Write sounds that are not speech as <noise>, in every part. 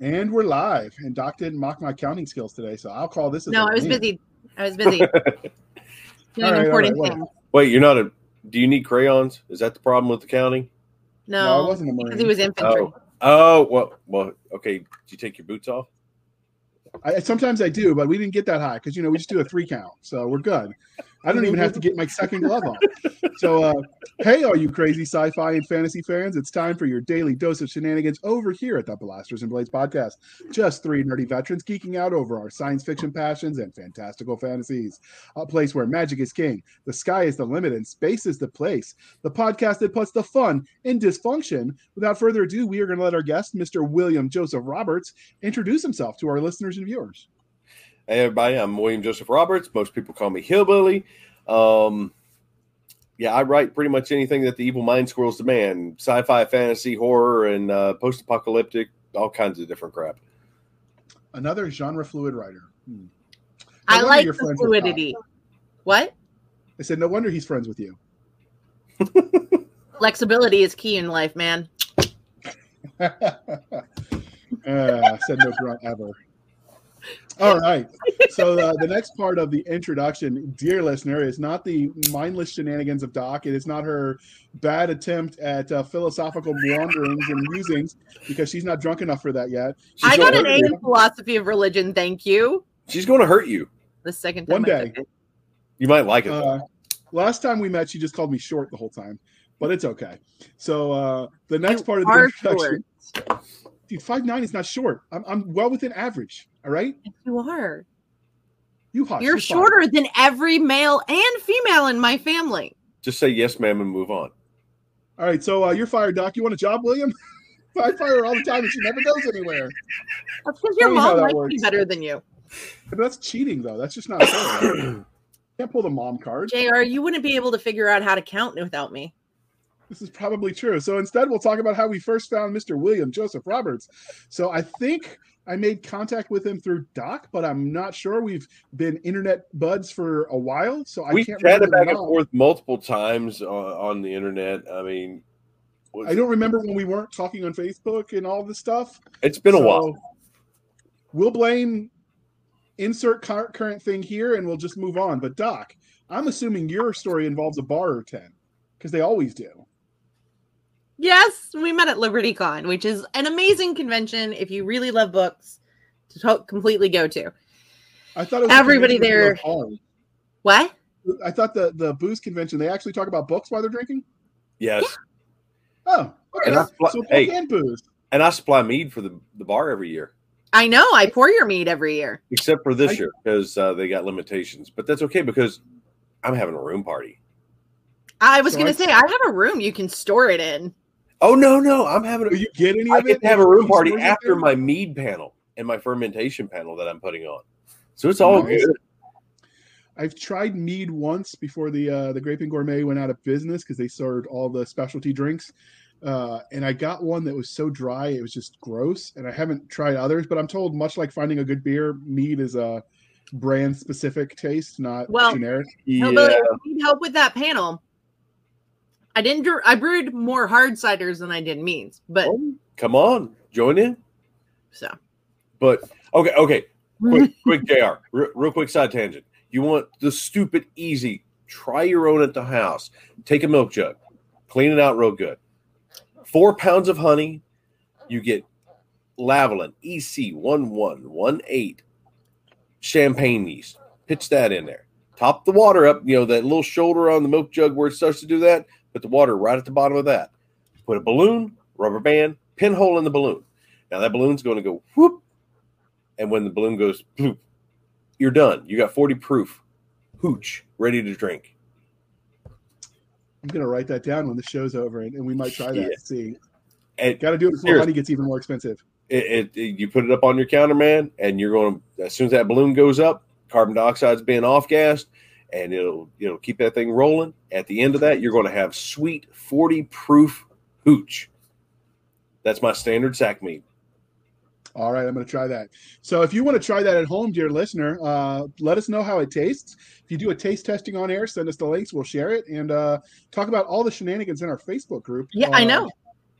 And we're live. And Doc didn't mock my counting skills today, so I'll call this. As no, a I was win. busy. I was busy <laughs> doing All right, all important right, things. Wait, you're not a. Do you need crayons? Is that the problem with the counting? No, No, I wasn't a because he was infantry. Oh, oh, well, well, okay. Did you take your boots off? I, sometimes I do, but we didn't get that high because you know we just do a three count, so we're good. I don't even have to get my second glove on. So, uh, hey, all you crazy sci-fi and fantasy fans, it's time for your daily dose of shenanigans over here at the Blasters and Blades podcast. Just three nerdy veterans geeking out over our science fiction passions and fantastical fantasies. A place where magic is king, the sky is the limit, and space is the place. The podcast that puts the fun in dysfunction. Without further ado, we are going to let our guest, Mr. William Joseph Roberts, introduce himself to our listeners and viewers. Hey, everybody. I'm William Joseph Roberts. Most people call me Hillbilly. Um, yeah, I write pretty much anything that the evil mind squirrels demand sci-fi, fantasy, horror, and uh, post-apocalyptic, all kinds of different crap. Another genre fluid writer. Hmm. I wonder like you're the friends with Doc. fluidity. What? I said, no wonder he's friends with you. <laughs> Flexibility is key in life, man. <laughs> uh, said no grunt ever. All right. So uh, the next part of the introduction, dear listener, is not the mindless shenanigans of Doc. It is not her bad attempt at uh, philosophical wanderings and musings because she's not drunk enough for that yet. She's I got an A in philosophy of religion. Thank you. She's going to hurt you. The second time One day. You might like it. Uh, last time we met, she just called me short the whole time, but it's okay. So uh, the next You part of the are introduction, dude, five nine is not short. I'm, I'm well within average. All right, Yes, You are. you hush. You're fine. shorter than every male and female in my family. Just say yes, ma'am, and move on. All right, so uh, you're fired, Doc. You want a job, William? <laughs> I fire her all the time, and she never goes anywhere. That's because your Tell me how mom likes works. me better than you. But that's cheating, though. That's just not fair. <clears throat> Can't pull the mom card. JR, you wouldn't be able to figure out how to count without me. This is probably true. So instead, we'll talk about how we first found Mr. William Joseph Roberts. So I think I made contact with him through Doc, but I'm not sure. We've been internet buds for a while, so I we can't chatted back and forth multiple times on, on the internet. I mean, I don't remember when we weren't talking on Facebook and all this stuff. it's been a while. We'll blame insert current thing here, and we'll just move on. But Doc, I'm assuming your story involves a bar or ten because they always do. Yes, we met at LibertyCon, which is an amazing convention if you really love books to to- completely go to. I thought it was Everybody there- What? I thought the the booze convention they actually talk about books while they're drinking. Yes. Oh, okay. And I supply- so book hey. and booze. And I supply mead for the, the bar every year, I know. I pour your mead every year. except for this I- year because uh, they got limitations. But that's okay because I'm having a room party. I was So going to say, I have a room you can store it in. Oh no, no, I'm having Do a you get any I of get it? to have a room party after my mead panel and my fermentation panel that I'm putting on. So it's all Nice. good. I've tried mead once before the uh, the Grape and Gourmet went out of business because they served all the specialty drinks. Uh, and I got one that was so dry it was just gross. And I haven't tried others, but I'm told much like finding a good beer, mead is a brand specific taste, not Well, generic. No, Yeah. Billy, if you need help with that panel. I didn't. brew- I brewed more hard ciders than I did meads, but Oh, come on, join in. so But okay, okay, quick, <laughs> quick, Jr. Real, real quick side tangent. You want the stupid, easy? Try your own at the house. Take a milk jug, clean it out real good. Four pounds of honey. You get Lalvin EC one one one eight champagne yeast. Pitch that in there. Top the water up. You know that little shoulder on the milk jug where it starts to do that. Put the water right at the bottom of that. Put a balloon, rubber band, pinhole in the balloon. Now that balloon's going to go whoop, and when the balloon goes bloop, you're done. You got 40 proof hooch ready to drink. I'm gonna write that down when the show's over, and, and we might try that. Yeah. See, got to do it before money gets even more expensive. it, it, it- you put it up on your counter, man, and you're going to as soon as that balloon goes up, carbon dioxide's being off gassed, and it'll you know keep that thing rolling. At the end of that, you're going to have sweet 40 proof hooch. That's my standard sack mead. All right, I'm going to try that. So, if you want to try that at home, dear listener, uh, let us know how it tastes. If you do a taste testing on air, send us the links. We'll share it and uh, talk about all the shenanigans in our Facebook group. yeah, I Uh, know.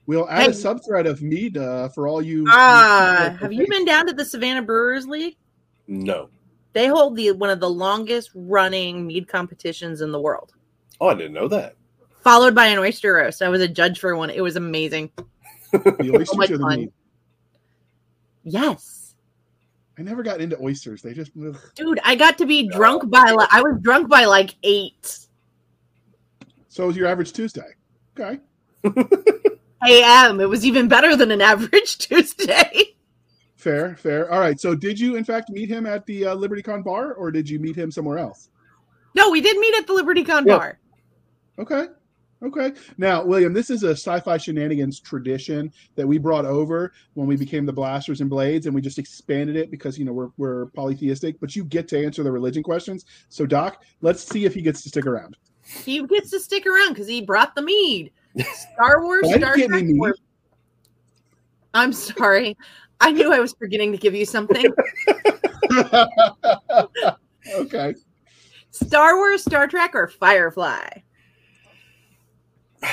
We'll add a Hey. subthread of mead uh, for all you. For all you. Ah, have you been down to the Savannah Brewers League? No. They hold the one of the longest running mead competitions in the world, Oh, I didn't know that. followed by an oyster roast. I was a judge for one. It was amazing. the oysters much or the mead? Yes, I never got into oysters. They just. ugh. dude, I got to be drunk by like I was drunk by like eight So it was your average Tuesday. Okay. a.m. It was even better than an average <laughs> Tuesday. Fair, fair. All right. So, did you in fact meet him at the uh, LibertyCon bar, or did you meet him somewhere else? No, we did meet at the Liberty Con Yeah. bar. Okay. Okay. Now, William, this is a sci-fi shenanigans tradition that we brought over when we became the Blasters and Blades, and we just expanded it because you know we're we're polytheistic. But you get to answer the religion questions. So, Doc, let's see if he gets to stick around. He gets to stick around because he brought the mead. Star Wars, <laughs> Star Trek. me mead? were- I'm sorry. I knew I was forgetting to give you something. <laughs> okay. Star Wars, Star Trek, or Firefly? <sighs>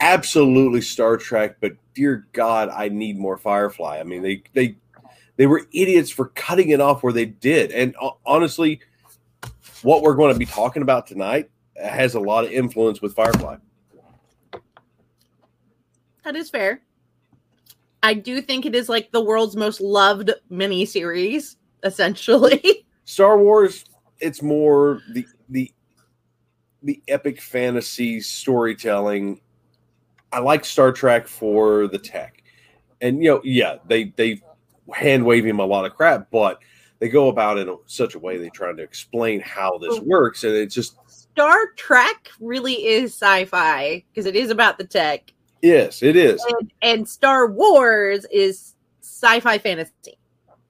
Absolutely Star Trek, but dear God, I need more Firefly. I mean, they they they were idiots for cutting it off where they did. And uh, honestly, what we're going to be talking about tonight has a lot of influence with Firefly. That is fair. I do think it is like the world's most loved miniseries, essentially. <laughs> Star Wars, it's more the the the epic fantasy storytelling. I like Star Trek for the tech, and you know, yeah, they they hand wave him a lot of crap, but they go about it in such a way they trying to explain how this oh. works, and it's just Star Trek really is sci-fi because it is about the tech, yes, it is, and, and Star Wars is sci-fi fantasy.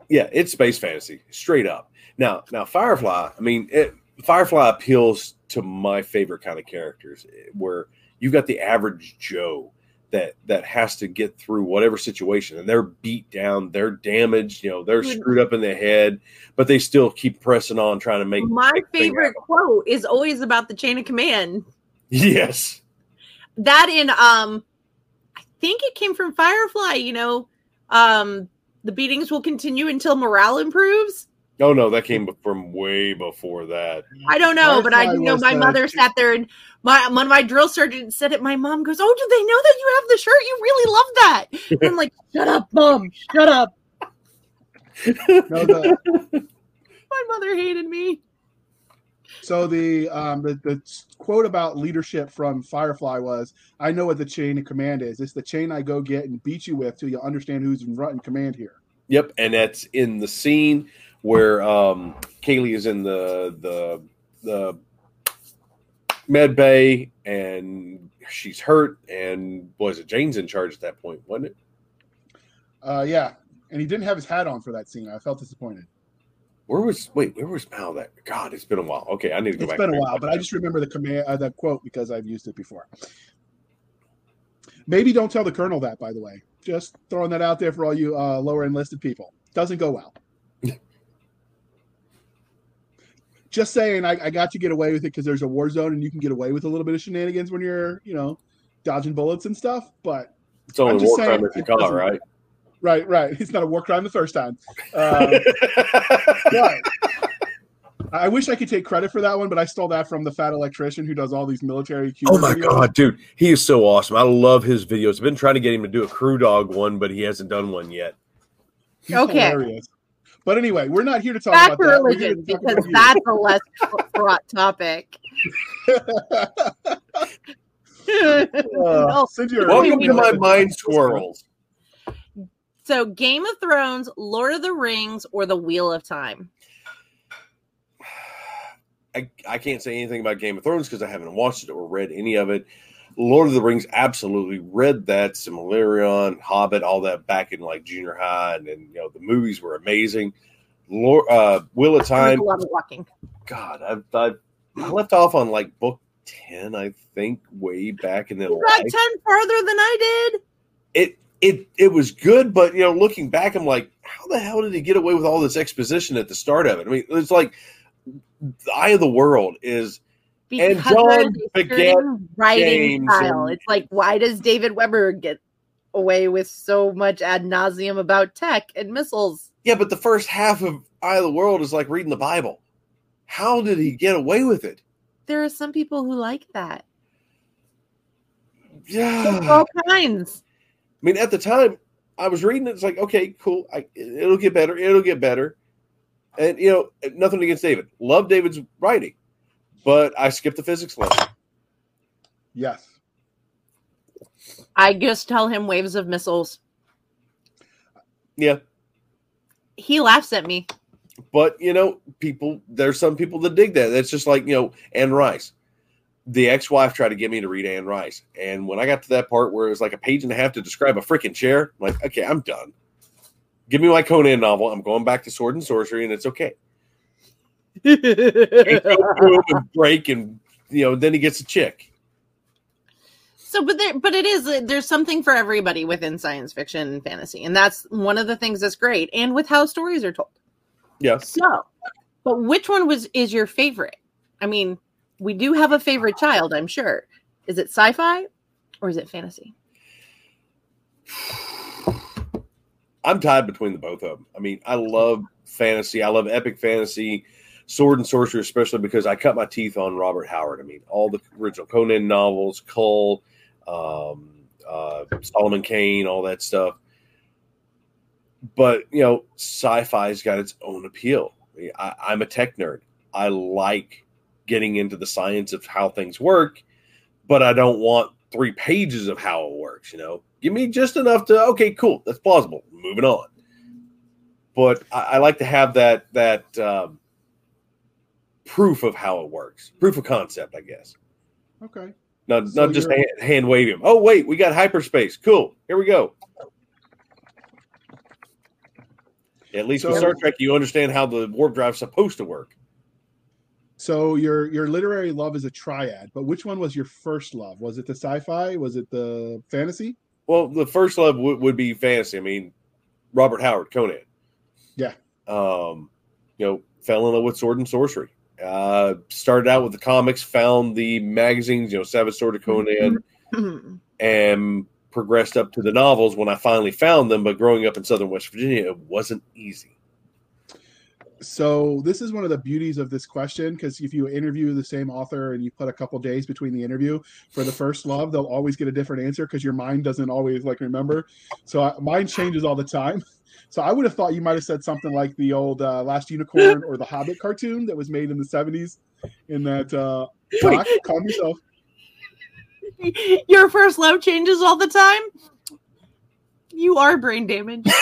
yeah, it's space fantasy straight up. Now, now Firefly, I mean, it, Firefly appeals to my favorite kind of characters, eh, where you've got the average Joe that that has to get through whatever situation, and they're beat down, they're damaged, you know, they're screwed up in the head, but they still keep pressing on, trying to make My make favorite quote is always about the chain of command. Yes, That in um, think it came from Firefly. You know, um, the beatings will continue until morale improves. oh no, that came from way before that. I don't know, but I know my the- mother sat there and my one of my drill sergeants said it. My mom goes, "Oh, do they know that you have the shirt? You really love that." And <laughs> I'm like, "Shut up, mom! Shut up!" No, the, <laughs> My mother hated me. So the um the, the quote about leadership from Firefly was, "I know what the chain of command is. It's the chain I go get and beat you with till you understand who's in front in command here." Yep, and that's in the scene where um Kaylee is in the the the med bay and she's hurt and was it Jane's in charge at that point, wasn't it? Uh, yeah, and he didn't have his hat on for that scene. I felt disappointed. Where was wait, where was Mal that God, it's been a while. Okay, I need to go It's back. It's been a while, but I just remember the command uh, that quote because I've used it before. Maybe don't tell the colonel that. By the way, just throwing that out there for all you uh, lower enlisted people. Doesn't go well. <laughs> just saying, I, I got you get away with it because there's a war zone and you can get away with a little bit of shenanigans when you're, you know, dodging bullets and stuff. But it's only war crime if you call right. Right, right, it's not a war crime the first time. Uh, but I wish I could take credit for that one, but I stole that from the fat electrician who does all these military. Oh my videos. god, dude, he is so awesome. I love his videos. I've been trying to get him to do a crew dog one, but he hasn't done one yet. He's Okay. hilarious. But anyway, we're not here to talk Back about to that. Religion talk because about that's a less fraught topic. <laughs> <laughs> Uh, No. Welcome to my mind squirrels. So, Game of Thrones, Lord of the Rings, or The Wheel of Time? I, I can't say anything about Game of Thrones because I haven't watched it or read any of it. Lord of the Rings, absolutely read that. Silmarillion, Hobbit, all that back in like junior high, and then you know the movies were amazing. Lord, uh, Wheel of Time, lot walking. God, I've, I've I left off on like book ten, I think, way back in the You got life. 10 farther than I did. It it it was good, but you know, looking back, I'm like, how the hell did he get away with all this exposition at the start of it? I mean, it's like the eye of the world is because And John there's a beget certain writing James style. and- It's like, why does David Weber get away with so much ad nauseum about tech and missiles? Yeah, but the first half of Eye of the World is like reading the Bible. How did he get away with it? There are some people who like that. Yeah. All kinds. I mean, at the time, I was reading it. It's like, okay, cool. I, it'll get better. It'll get better. And you know, nothing against David. Love David's writing, but I skipped the physics lesson. Yes. I just tell him waves of missiles. Yeah, He laughs at me. but you know, people. There's some people that dig that. That's just like you know, Anne Rice. The ex-wife tried to get me to read Anne Rice, and when I got to that part where it was like a page and a half to describe a freaking chair, I'm like, okay, I'm done. Give me my Conan novel. I'm going back to Sword and Sorcery, and it's okay. <laughs> He go through 'em and break, and you know, then he gets a chick. So, but there, but it is uh, there's something for everybody within science fiction and fantasy, and that's one of the things that's great, and with how stories are told. Yes. So, but which one was is your favorite? I mean, we do have a favorite child, I'm sure. Is it sci-fi or is it fantasy? I'm tied between the both of them. I mean, I love fantasy. I love epic fantasy, sword and sorcery, especially because I cut my teeth on Robert Howard. I mean, all the original Conan novels, Kull, um, uh, Solomon Kane, all that stuff. But you know, sci-fi's got its own appeal. I I'm a tech nerd. I like getting into the science of how things work, but I don't want three pages of how it works. You know, give me just enough to okay, cool, that's plausible. Moving on. But I, I like to have that that um, proof of how it works, proof of concept, I guess. Okay. Not So not just hand, hand him. Oh wait, we got hyperspace. Cool. Here we go. At least with Star Trek, you understand how the warp drive's supposed to work. So your your literary love is a triad, but which one was your first love? Was it the sci-fi? Was it the fantasy? Well, the first love would would be fantasy. I mean, Robert Howard, Conan. Yeah. Um, you know, fell in love with sword and sorcery. Uh, started out with the comics, found the magazines, you know, Savage Sword of Conan, and progressed up to the novels when I finally found them. But growing up in Southern West Virginia, it wasn't easy. So this is one of the beauties of this question because if you interview the same author and you put a couple days between the interview for the first love, they'll always get a different answer because your mind doesn't always like remember. So I, mine changes all the time. <laughs> So I would have thought you might have said something like the old uh, Last Unicorn or the Hobbit cartoon that was made in the '70s. In that, uh, <laughs> Doc, calm yourself. Your first love changes all the time. You are brain damaged. <laughs>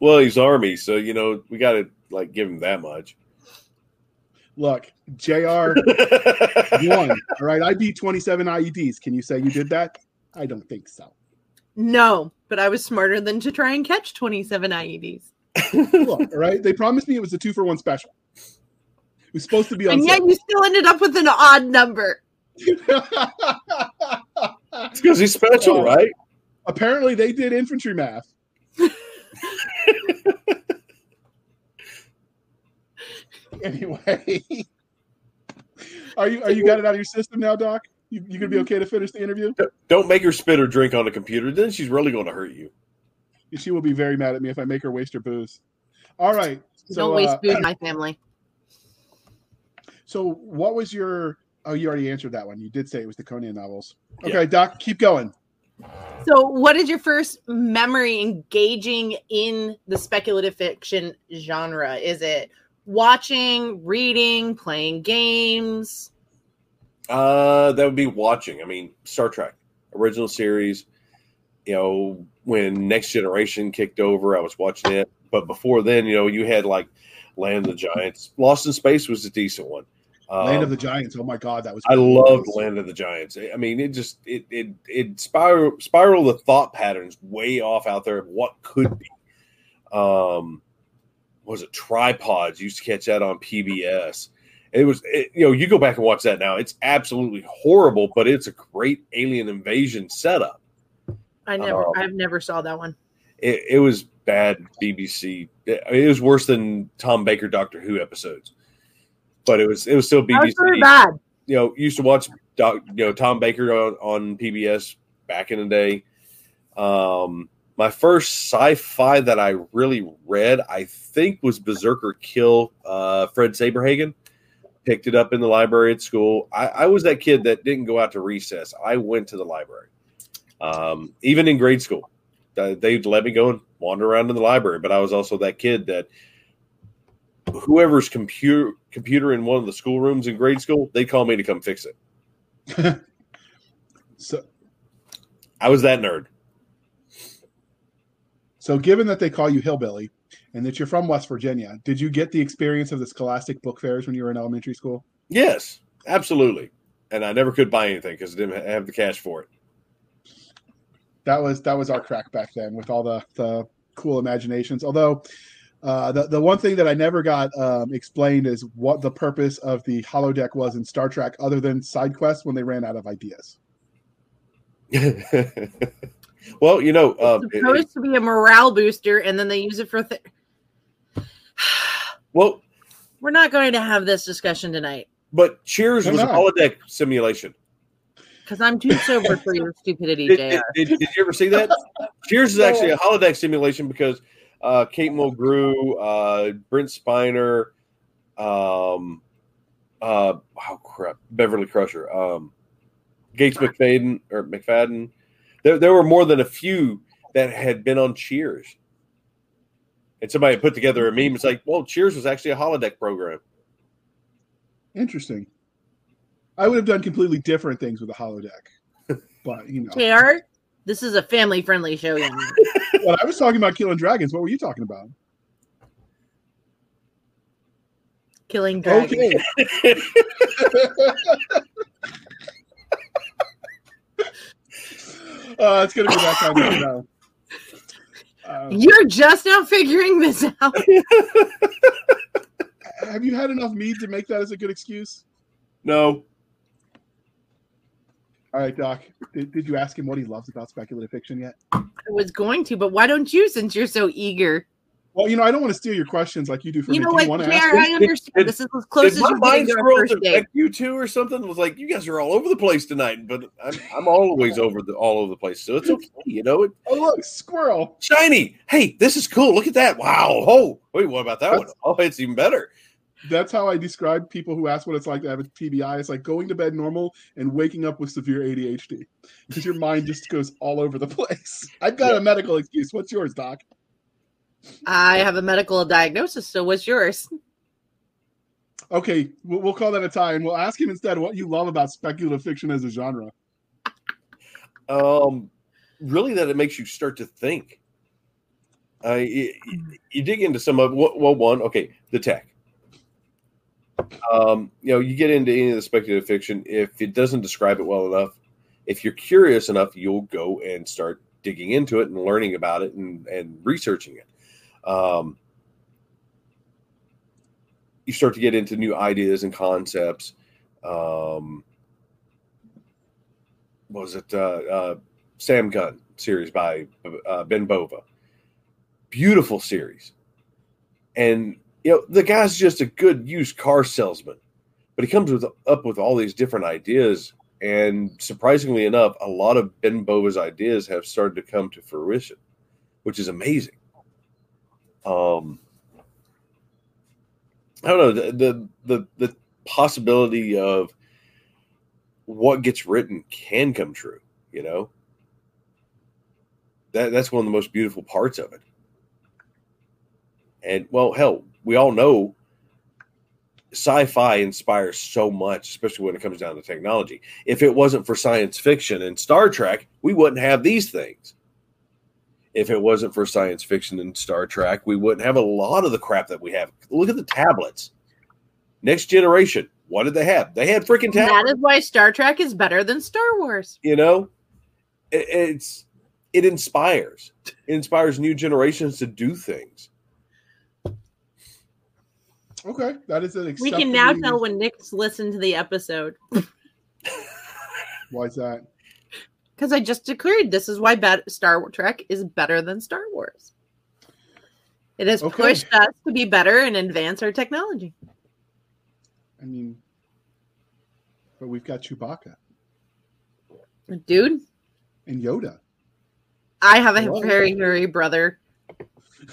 Well, he's army, so you know we got to like give him that much. Look, Jr. <laughs> one. All right, I beat 27 IEDs. Can you say you did that? I don't think so. No, but I was smarter than to try and catch 27 IEDs. Look, all right. They promised me it was a two for one special. It was supposed to be on And yet sale. you still ended up with an odd number. <laughs> because he's special, Oh. right? Apparently, they did infantry math. <laughs> anyway, are you are you got it out of your system now, Doc? You, you gonna be okay to finish the interview? Don't make her spit or drink on the computer. Then she's really going to hurt you. She will be very mad at me if I make her waste her booze. All right. So, Don't waste uh, food, my family. So, what was your? Oh, you already answered that one. You did say it was the Conan novels. Yeah. Okay, Doc, keep going. So, what is your first memory engaging in the speculative fiction genre? Is it watching, reading, playing games? Uh, that would be watching. I mean, Star Trek original series. You know, when Next Generation kicked over, I was watching it. But before then, you know, you had like Land of the Giants. Lost in Space was a decent one. Um, Land of the Giants. Oh my God, that was. I loved Land of the Giants. I mean, it just it it it spiral spiral the thought patterns way off out there of what could be. Um, was it tripods? Used to catch that on PBS. It was it, you know you go back and watch that now. It's absolutely horrible, but it's a great alien invasion setup. I never, Um, I've never saw that one. It, it was bad BBC. It, it was worse than Tom Baker Doctor Who episodes, but it was it was still That was BBC. bad. you know, used to watch Doc, you know Tom Baker on, on PBS back in the day. Um, my first sci-fi that I really read, I think, was Berserker Kill. Uh, Fred Saberhagen picked it up in the library at school. I, I, was that kid that didn't go out to recess. I went to the library, um, even in grade school. They'd let me go and wander around in the library, but I was also that kid that whoever's computer computer in one of the schoolrooms in grade school, they call me to come fix it. <laughs> so I was that nerd. So, given that they call you hillbilly and that you're from West Virginia, did you get the experience of the Scholastic book fairs when you were in elementary school? Yes, absolutely. And I never could buy anything because I didn't have the cash for it. That was that was our crack back then with all the the cool imaginations. Although uh, the the one thing that I never got um, explained is what the purpose of the holodeck was in Star Trek, other than side quests when they ran out of ideas. <laughs> well, you know, um, it's supposed it, to be a morale booster, and then they use it for. Th- well, we're not going to have this discussion tonight. But Cheers was a holodeck simulation. Because I'm too sober for your stupidity, did, Jr. Did, did, did, you ever see that? Cheers is actually a holodeck simulation because uh, Kate Mulgrew, uh, Brent Spiner, um, uh, oh crap, Beverly Crusher, um, Gates McFadden or McFadden. There, there were more than a few that had been on Cheers. And somebody put together a meme. It's like, well, Cheers was actually a holodeck program. Interesting. I would have done completely different things with a holodeck, <laughs> but you know. JR, this is a family friendly show. <laughs> well, I was talking about killing dragons. What were you talking about? Killing dragons. Okay. <laughs> uh, it's gonna be that kind of show. Um, You're just now figuring this out. <laughs> have you had enough mead to make that as a good excuse? No. All right, Doc. Did, did you ask him what he loves about speculative fiction yet? I was going to, but why don't you since you're so eager? Well, you know, I don't want to steal your questions like you do for you me. Know do what, you I understand. Did, this is as close as you're getting to our first date. You two or something was like, you guys are all over the place tonight, but I'm, I'm always over the all over the place, so it's okay. You know it. Oh look, squirrel, shiny. Hey, this is cool. Look at that. Wow. Oh, wait, what about that That's, one? Oh, it's even better that's how I describe people who ask what it's like to have a TBI. It's like going to bed normal and waking up with severe ADHD because your mind just goes all over the <laughs> place. I've got yeah. a medical excuse. What's yours, Doc? I have a medical diagnosis. So what's yours? Okay, we'll, call that a tie, and we'll ask him instead what you love about speculative fiction as a genre. Um, really, that it makes you start to think. Uh, you, you dig into some of well, one, okay, the tech um, you know, you get into any of the speculative fiction, if it doesn't describe it well enough, if you're curious enough, you'll go and start digging into it and learning about it and, and researching it. Um, you start to get into new ideas and concepts. Um, was it uh, uh, Sam Gunn series by uh, Ben Bova? Beautiful series, and you know, the guy's just a good used car salesman, but he comes with up with all these different ideas. And surprisingly enough, a lot of Ben Bova's ideas have started to come to fruition, which is amazing. Um, I don't know the, the the possibility of what gets written can come true. You know, that that's one of the most beautiful parts of it. And well, hell, we all know sci-fi inspires so much, especially when it comes down to technology. If it wasn't for science fiction and Star Trek, we wouldn't have these things. If it wasn't for science fiction and Star Trek, we wouldn't have a lot of the crap that we have. Look at the tablets. Next generation, what did they have? They had freaking tablets. That is why Star Trek is better than Star Wars. You know, it, it's it inspires. It inspires new generations to do things. Okay, that is an. We can now tell when Nick's listened to the episode. why is that? Because I just declared this is why Star Trek is better than Star Wars. It has okay. pushed us to be better and advance our technology. I mean, but we've got Chewbacca Dude, and Yoda. I have a Hello. very, very brother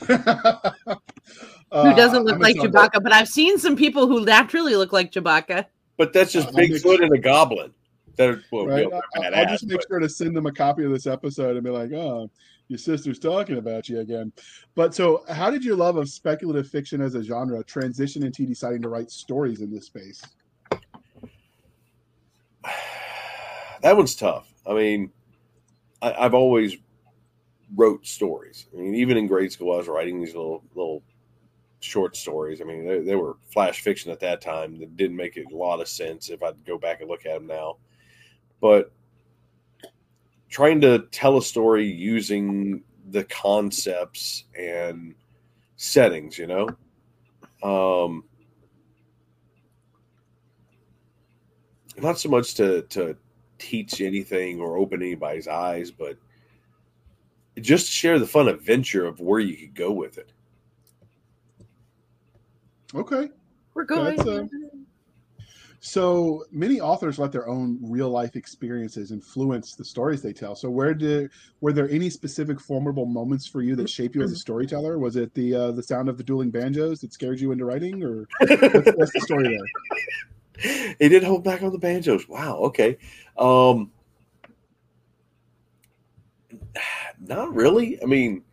Who <laughs> who doesn't look uh, like Chewbacca, but I've seen some people who naturally look like Chewbacca. But that's just I'll Bigfoot and a goblin. They're, well, Right. know, I- they're I'll just make but- sure to send them a copy of this episode and be like, "Oh, your sister's talking about you again." But so, how did your love of speculative fiction as a genre transition into deciding to write stories in this space? <sighs> that one's tough. I mean, I, I've always wrote stories. I mean, even in grade school, I was writing these little little short stories. I mean, they, they were flash fiction at that time that didn't make a lot of sense if I'd go back and look at them now. But trying to tell a story using the concepts and settings, you know, um, not so much to to teach anything or open anybody's eyes, but just to share the fun adventure of where you could go with it. Okay. We're going. That's, uh, So many authors let their own real life experiences influence the stories they tell. So where did were there any specific formidable moments for you that shaped you as a storyteller? Was it the uh, the sound of the dueling banjos that scared you into writing, or what's, what's the story there? <laughs> He did hold back on the banjos. Wow. Okay. Um, <sighs> not really. I mean,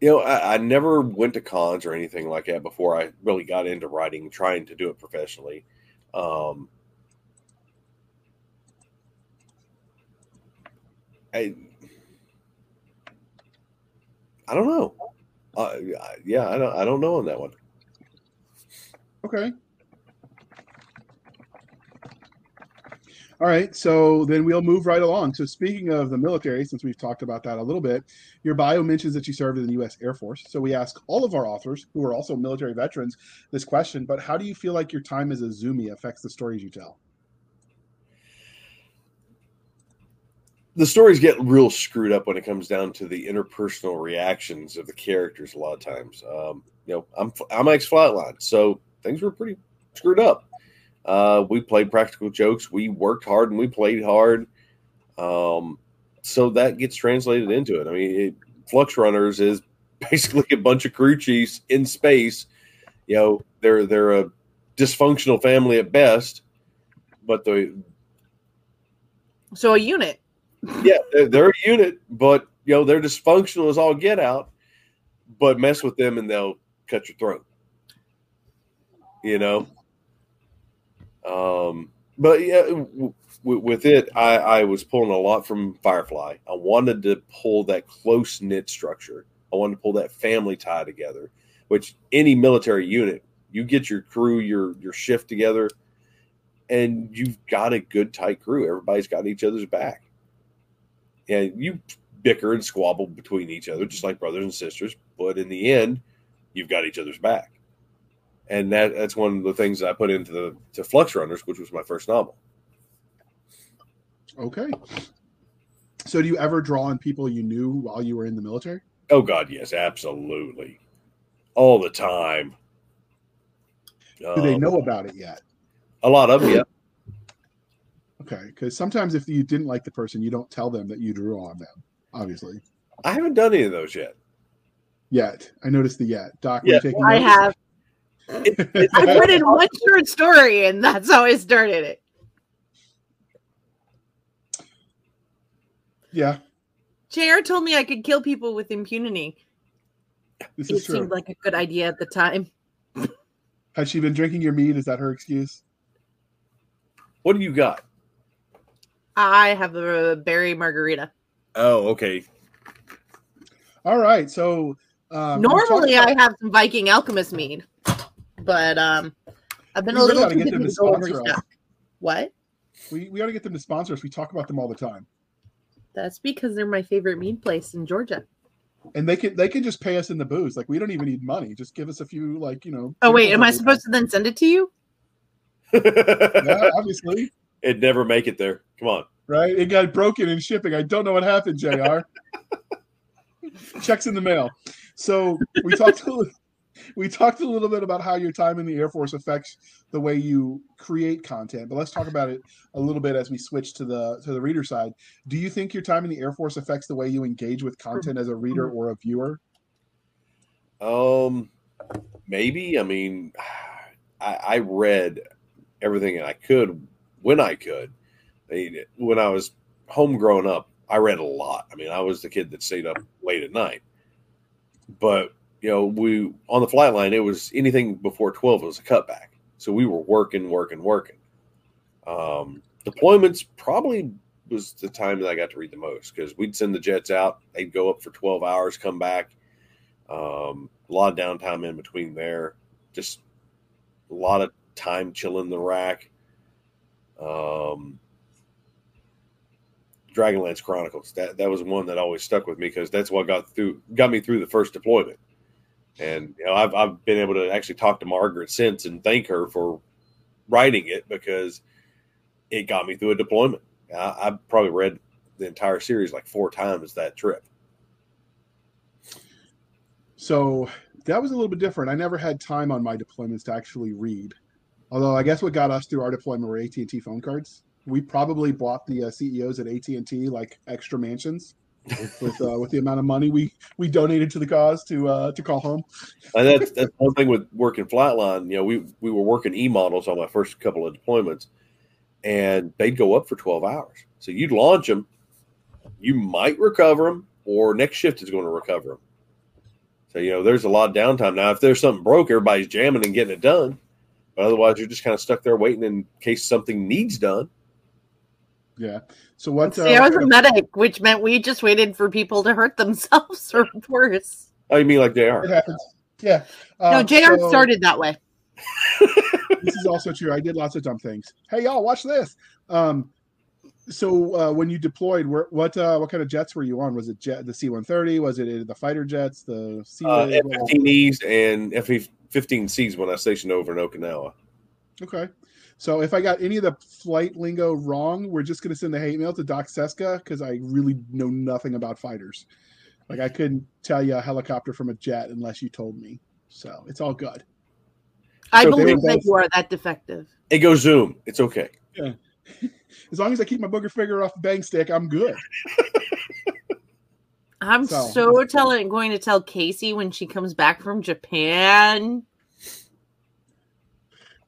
you know, I, I never went to cons or anything like that before I really got into writing, trying to do it professionally. Um, I, I don't know. Uh, yeah, I don't. I don't know on that one. Okay. All right, so then we'll move right along. So, speaking of the military, since we've talked about that a little bit, your bio mentions that you served in the U.S. Air Force. So, we ask all of our authors who are also military veterans this question. But how do you feel like your time as a Zoomie affects the stories you tell? the stories get real screwed up when it comes down to the interpersonal reactions of the characters a lot of times um, you know i'm i'm ex flightline so things were pretty screwed up uh, we played practical jokes we worked hard and we played hard um, so that gets translated into it i mean it, flux runners is <laughs> basically a bunch of crew chiefs in space you know they're they're a dysfunctional family at best but the So a unit. <laughs> yeah, they're, they're a unit, but you know they're dysfunctional as all get out. But mess with them and they'll cut your throat. You know. Um, but yeah, w- with it, I, I was pulling a lot from Firefly. I wanted to pull that close knit structure. I wanted to pull that family tie together, which any military unit, you get your crew, your your shift together, and you've got a good tight crew. Everybody's got each other's back and you bicker and squabble between each other just like brothers and sisters but in the end you've got each other's back and that that's one of the things that i put into the to flux runners which was my first novel Okay. So, do you ever draw on people you knew while you were in the military? oh god yes absolutely all the time Do they Um, know about it yet? a lot of them yeah Okay, because sometimes if you didn't like the person, you don't tell them that you drew on them. Obviously, i haven't done any of those yet yet I noticed the yet. Doc, were Yeah. you taking I notes? have. I put in one short story, and that's how I started it. Yeah, JR told me I could kill people with impunity. this It is true. seemed like a good idea at the time. <laughs> Has she been drinking your mead? Is that her excuse? what do you got I have a berry margarita. oh okay All right. So um, Normally, talked I have some Viking Alchemist mead, but um, I've been We a little gotta too busy to to go sponsor us. What? we we got to get them to sponsor us. We talk about them all the time, That's because they're my favorite mead place in Georgia. and they can they can just pay us in the booze. Like we don't even need money. Just give us a few, like you know. Oh wait, am I samples supposed to then send it to you? of. <laughs> Yeah, obviously. it'd never make it there come on Right? It got broken in shipping. I don't know what happened, Jr. <laughs> Checks in the mail. So we talked a little, we talked a little bit about how your time in the Air Force affects the way you create content, but let's talk about it a little bit as we switch to the to the reader side. Do you think your time in the Air Force affects the way you engage with content as a reader or a viewer? Um, maybe. I mean, I, I read everything I could when I could. I mean, when I was home growing up, I read a lot. I mean, I was the kid that stayed up late at night. But you know, we on the flight line, it was anything before twelve. Was a cutback, so we were working, working, working. Um, deployments probably was the time that I got to read the most because we'd send the jets out. They'd go up for twelve hours, come back. Um, a lot of downtime in between there. Just a lot of time chilling the rack. Um, Dragonlance Chronicles. That that was one that always stuck with me because that's what got through got me through the first deployment. And you know, I've I've been able to actually talk to Margaret since and thank her for writing it because it got me through a deployment. I, probably read the entire series like four times that trip. So that was a little bit different. I never had time on my deployments to actually read. Although I guess what got us through our deployment were AT and T phone cards. We probably bought the uh, CEOs at AT and T like extra mansions with uh, with the amount of money we we donated to the cause to uh, to call home. And that's that's one thing with working flightline. You know, we we were working e models on my first couple of deployments, and they'd go up for twelve hours. So you'd launch them, you might recover them, or next shift is going to recover them. So you know, there's a lot of downtime now. If there's something broke, everybody's jamming and getting it done. But otherwise, you're just kind of stuck there waiting in case something needs done. Yeah. So what? See, I was a medic, which meant we just waited for people to hurt themselves or <laughs> worse. Oh, you mean like they are? It happens. Yeah. Uh, no, Jr. So, started that way. <laughs> this is also true. I did lots of dumb things. Hey, y'all, watch this. Um, so uh, when you deployed, where, what uh, what kind of jets were you on? Was it jet the C one thirty? Was it the fighter jets? The C uh, F fifteen E's and F fifteen C's when I stationed over in Okinawa. Okay. So if I got any of the flight lingo wrong, we're just going to send the hate mail to Doc Seska because I really know nothing about fighters. Like I couldn't tell you a helicopter from a jet unless you told me. So it's all good. I so believe that you are that defective. It goes zoom. It's okay. Yeah. <laughs> As long as I keep my booger finger off the bang stick, I'm good. I'm so, so telling going to tell Casey when she comes back from Japan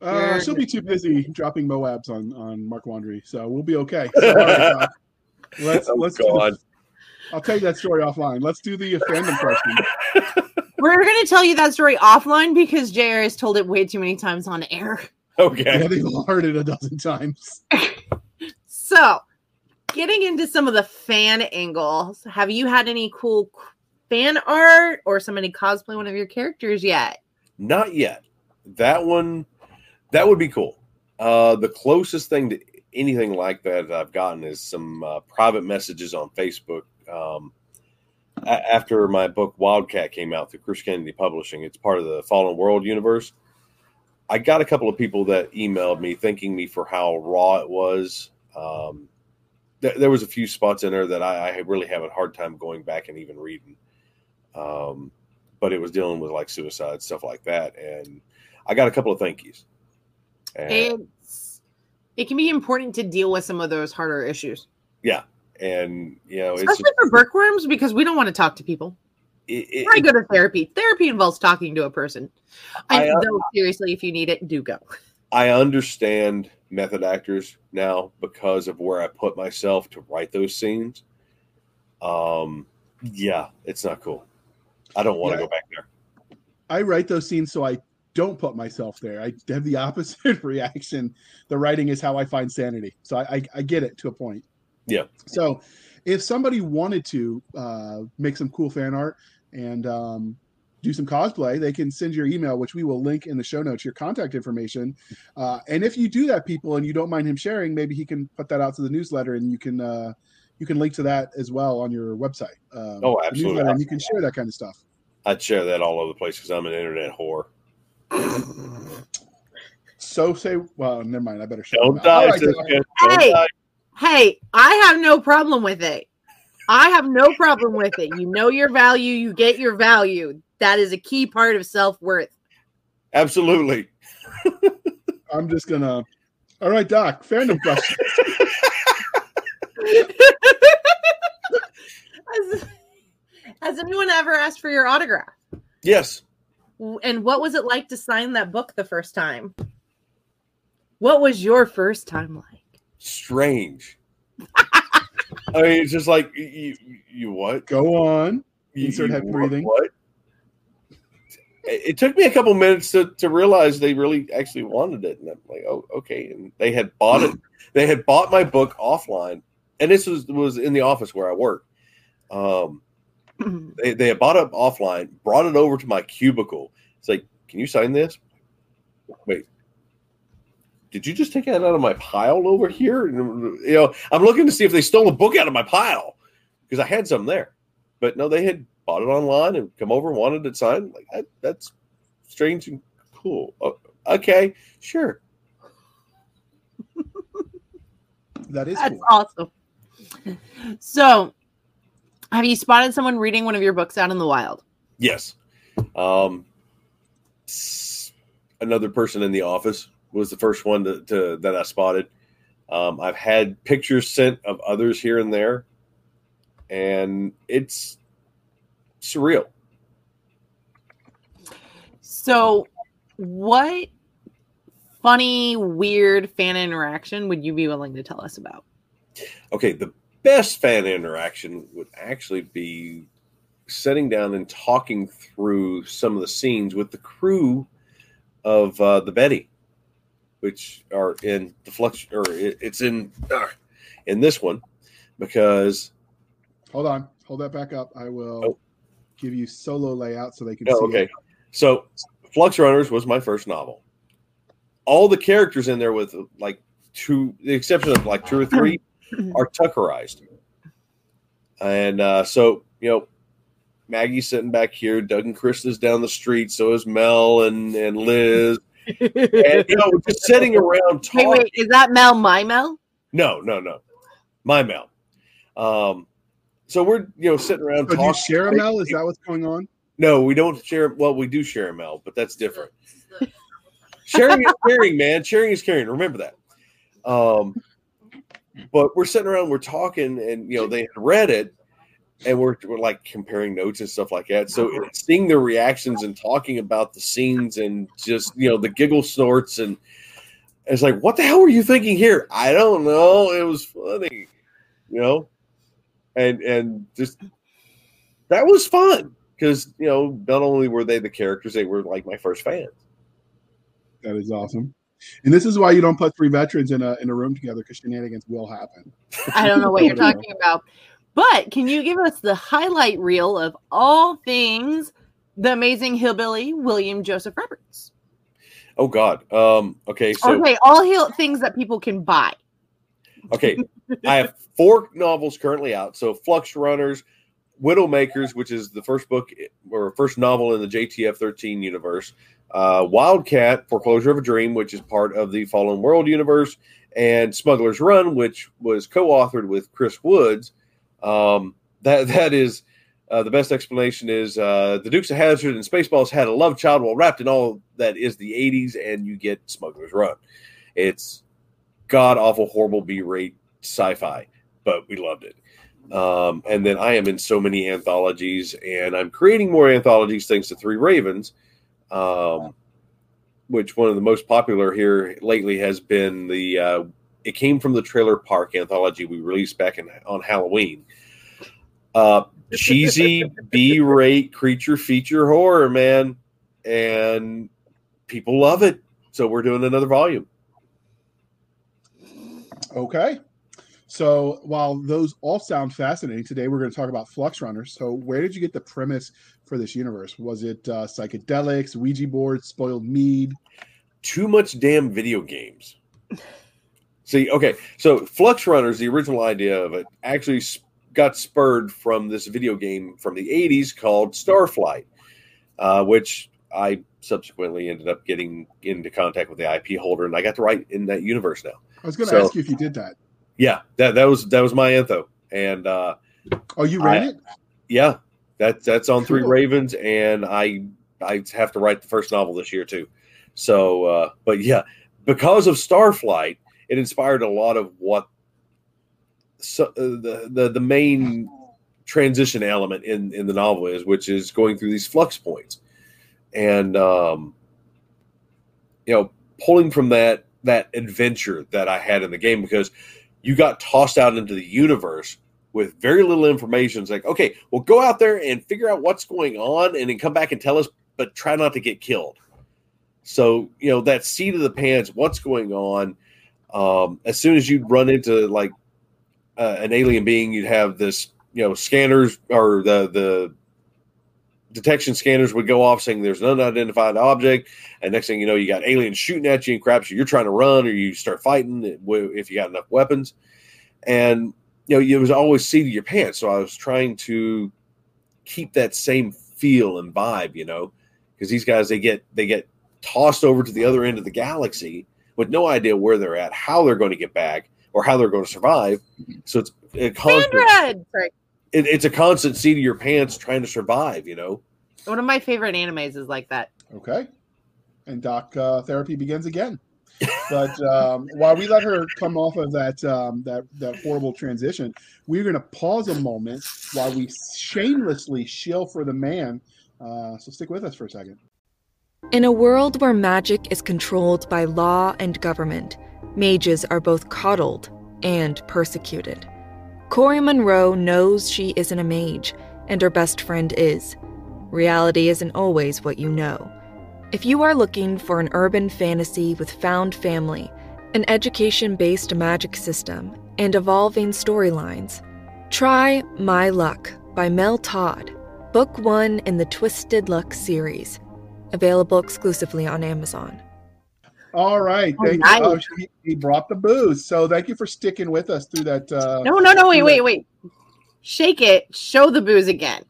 uh, she'll be too busy dropping Moabs on on Mark Wandrey, so we'll be okay. <laughs> So, right, let's oh, let's. God. I'll tell you that story offline. Let's do the fandom question. <laughs> We're going to tell you that story offline because JR has told it way too many times on air. Okay. Yeah, they've heard it a dozen times. <laughs> so, getting into some of the fan angles, have you had any cool fan art or somebody cosplay one of your characters yet? Not yet. That one that would be cool. Uh, the closest thing to anything like that, I've gotten is some uh, private messages on Facebook. Um, after my book Wildcat came out through Chris Kennedy Publishing, it's part of the Fallen World universe. I got a couple of people that emailed me thanking me for how raw it was. Um, th- there was a few spots in there that I, I really have a hard time going back and even reading. Um, but it was dealing with like suicide stuff like that, and I got a couple of thank yous. And it's it can be important to deal with some of those harder issues. Yeah, and you know, especially for bookworms because we don't want to talk to people. It, it, I go to therapy. Therapy involves talking to a person. I, I know seriously, if you need it, do go. I understand method actors now because of where I put myself to write those scenes. Um, yeah, it's not cool. I don't want to yeah. go back there. I write those scenes so I don't put myself there. I have the <laughs> opposite reaction. The writing is how I find sanity. So I, I, I get it to a point. Yeah. So if somebody wanted to uh, make some cool fan art and um, do some cosplay, they can send your email, which we will link in the show notes, your contact information. Uh, and if you do that, people, and you don't mind him sharing, maybe he can put that out to the newsletter, and you can uh, you can link to that as well on your website. Um, oh, absolutely. And you can share that kind of stuff. I'd share that all over the place because I'm an internet whore so say well never mind i better show don't die, right, don't hey die. hey i have no problem with it i have no problem with it you know your value you get your value that is a key part of self-worth. Absolutely. <laughs> I'm just gonna. All right, Doc. Fandom question. <laughs> has, has anyone ever asked for your autograph? Yes. And what was it like to sign that book the first time? What was your first time like? Strange. <laughs> I mean, it's just like you, you what? Go on. You- Insert you head breathing. What? It it took me a couple minutes to, to realize they really actually wanted it, and I'm like, oh, okay. And they had bought it. <laughs> They had bought my book offline, and this was was in the office where I work. Um, Mm-hmm. they they had bought it offline, brought it over to my cubicle. It's like, can you sign this? Wait, did you just take that out of my pile over here? You know, I'm looking to see if they stole a book out of my pile because I had some there, but no, they had bought it online and come over and wanted it signed. Like that, that's strange and cool. O- Okay, sure. That is That's cool. awesome. So, have you spotted someone reading one of your books out in the wild? Yes. Um, another person in the office was the first one to, to that I spotted. Um, I've had pictures sent of others here and there, and it's surreal. So, what funny, weird fan interaction would you be willing to tell us about? Okay, the best fan interaction would actually be sitting down and talking through some of the scenes with the crew of uh, the Betty, which are in the flux, or it, it's in uh, in this one because Hold on. Hold that back up. I will Oh. give you solo layout so they can Oh, see okay. it. So, Flux Runners was my first novel. All the characters in there, with like two, the exception of like two or three, <laughs> are Tuckerized. And uh, so, you know, Maggie's sitting back here. Doug and Chris is down the street. So is Mel and, and Liz. And, you know, we're just sitting around <laughs> Wait, talking. wait, is that Mel my Mel? No, no, no. My Mel. Um, so we're, you know, sitting around So do you talking. share a Mel? Is that what's going on? No, we don't share. Well, we do share a Mel, but that's different. sharing is caring, man. Sharing is caring. Remember that. Um, Mm. but we're sitting around, we're talking, and you know they had read it, and we're, we're like comparing notes and stuff like that. So uh-huh. seeing their reactions and talking about the scenes and just you know the giggle snorts and it's like, what the hell were you thinking here? I don't know. It was funny, you know, and and just that was fun because you know not only were they the characters, they were like my first fans. That is awesome. And this is why you don't put three veterans in a in a room together because shenanigans will happen. I don't know what you're <laughs> talking about. But can you give us the highlight reel of all things the amazing hillbilly William Joseph Roberts? Oh God. Um. Okay. So okay, all hill things that people can buy. okay, <laughs> I have four novels currently out. So Flux Runners, Widowmakers, which is the first book or first novel in the JTF 13 universe. Uh, Wildcat, Foreclosure of a Dream, which is part of the Fallen World universe, and Smuggler's Run, which was co-authored with Chris Woods. Um, that <laughs> that is uh, the best explanation is uh, the Dukes of Hazzard and Spaceballs had a love child while wrapped in all that is the 80s, and you get Smuggler's Run. It's god awful, horrible B rate sci-fi, but we loved it. Um, and then I am in so many anthologies, and I'm creating more anthologies thanks to Three Ravens, um, which one of the most popular here lately has been the. Uh, it came from the Trailer Park anthology we released back in, on Halloween. Uh, cheesy <laughs> B-rate creature feature horror, man, and people love it. So we're doing another volume. Okay. So while those all sound fascinating, today we're going to talk about Flux Runners. So where did you get the premise for this universe? Was it uh, psychedelics, Ouija boards, spoiled mead? too much damn video games. <laughs> See, okay, so Flux Runners, the original idea of it, actually got spurred from this video game from the 80s called Starflight, uh, which I subsequently ended up getting into contact with the IP holder, and I got to write in that universe now. I was going to So- ask you if you did that. Yeah, that that was that was my antho, and uh, Oh, you ran I- it? yeah, That's that's on Three Ravens, and I I have to write the first novel this year too. So, uh, but yeah, because of Starflight, it inspired a lot of what so, uh, the the the main transition element in in the novel is, which is going through these flux points, and um, you know, pulling from that that adventure that I had in the game because you got tossed out into the universe with very little information. It's like, okay, well, go out there and figure out what's going on, and then come back and tell us, but try not to get killed. So you know that seat of the pants, what's going on? Um, as soon as you'd run into like uh, an alien being, you'd have this, you know, scanners or the the detection scanners would go off saying there's an unidentified object, and next thing you know, you got aliens shooting at you and crap. So you're trying to run, or you start fighting if you got enough weapons, and you know, it was always seat of your pants. So I was trying to keep that same feel and vibe, you know, because these guys they get they get tossed over to the other end of the galaxy with no idea where they're at, how they're going to get back, or how they're going to survive. So it's a constant. It, it's a constant seat of your pants trying to survive, you know. One of my favorite animes is like that. Okay. And Doc uh, therapy begins again. But um, while we let her come off of that um, that that horrible transition, we're going to pause a moment while we shamelessly shill for the man. Uh, so stick with us for a second. In a world where magic is controlled by law and government, mages are both coddled and persecuted. Corey Monroe knows she isn't a mage, and her best friend is. Reality isn't always what you know. If you are looking for an urban fantasy with found family, an education based magic system, and evolving storylines, try My Luck by Mel Todd, book one in the Twisted Luck series available exclusively on Amazon. All right, Oh, thank nice. you. Oh, he, he brought the booze, so thank you for sticking with us through that. Uh, No, no, no, wait, wait, wait. Shake it. Show the booze again.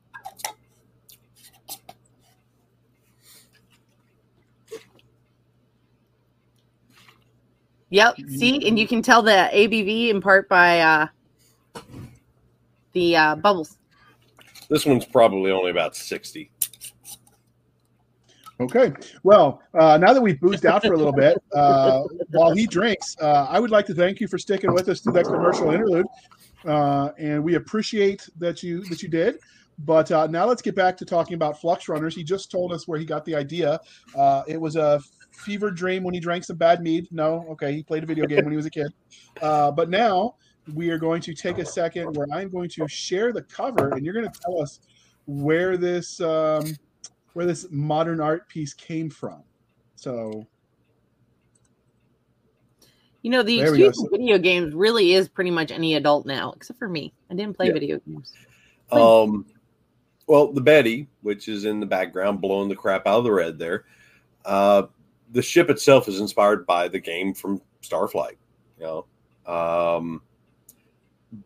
Yep. See, and you can tell the ABV in part by uh, the uh, bubbles. This one's probably only about sixty. Okay. Well, uh, now that we've boozed out for a little bit, uh, while he drinks, uh, I would like to thank you for sticking with us through that commercial interlude, uh, and we appreciate that you that you did. But uh, now let's get back to talking about Flux Runners. He just told us where he got the idea. Uh, it was a fever dream when he drank some bad mead. No, okay, he played a video game when he was a kid. But now we are going to take a second where I'm going to share the cover, and you're going to tell us where this. Um, where this modern art piece came from. So You know, the There excuse for video games really is pretty much any adult now, except for me. I didn't play Yeah. video games. Um, well, the Betty, which is in the background, blowing the crap out of the red there. Uh, the ship itself is inspired by the game from Starflight. You know, um,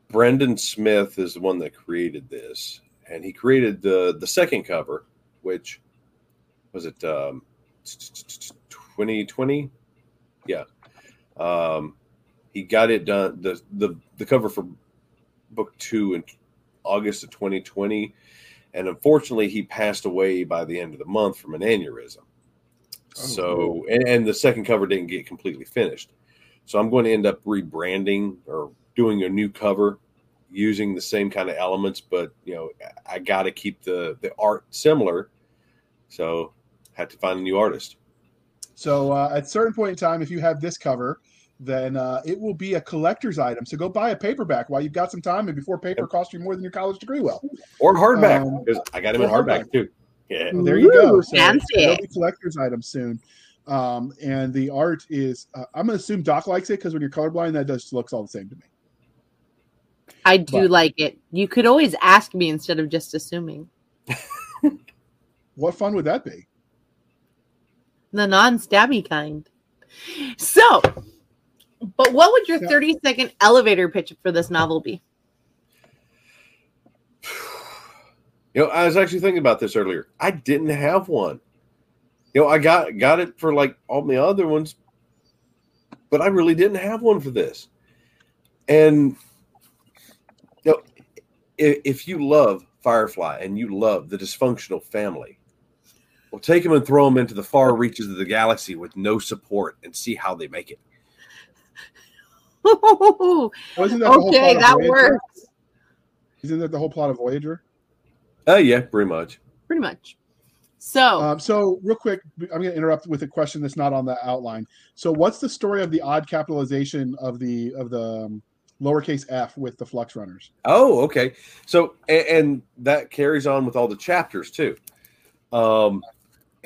Brendan Smith is the one that created this, and he created the the second cover, which was it um, 2020? Yeah. Um, he got it done the the the cover for book two in August of 2020, and unfortunately, he passed away by the end of the month from an aneurysm. so, and, and the second cover didn't get completely finished. So, I'm going to end up rebranding or doing a new cover using the same kind of elements, but you know, I got to keep the the art similar. So, had to find a new artist. So uh, at a certain point in time, if you have this cover, then uh, it will be a collector's item. So go buy a paperback while you've got some time and before paper costs you more than your college degree will. Or hardback Um, because I got him in hardback hardback. too. Yeah. Well, there you go. So it'll be collector's item soon. Um, and the art is, uh, I'm going to assume Doc likes it because when you're colorblind, that just looks all the same to me. I do But- like it. You could always ask me instead of just assuming. <laughs> What fun would that be? The non stabby kind. So, but what would your 30 second elevator pitch for this novel be? You know, I was actually thinking about this earlier. I didn't have one. You know, I got got it for like all the other ones, but I really didn't have one for this. And you know, if, if you love Firefly and you love the dysfunctional family. Well, take them and throw them into the far reaches of the galaxy with no support and see how they make it. <laughs> That okay, that works Isn't that the whole plot of Voyager? Oh, yeah, pretty much. pretty much. So Um, so, real quick, I'm going to interrupt with a question that's not on the outline. So, what's the story of the odd capitalization of the of the um, lowercase f with the flux runners? Oh, okay. So, and, and that carries on with all the chapters too. Um,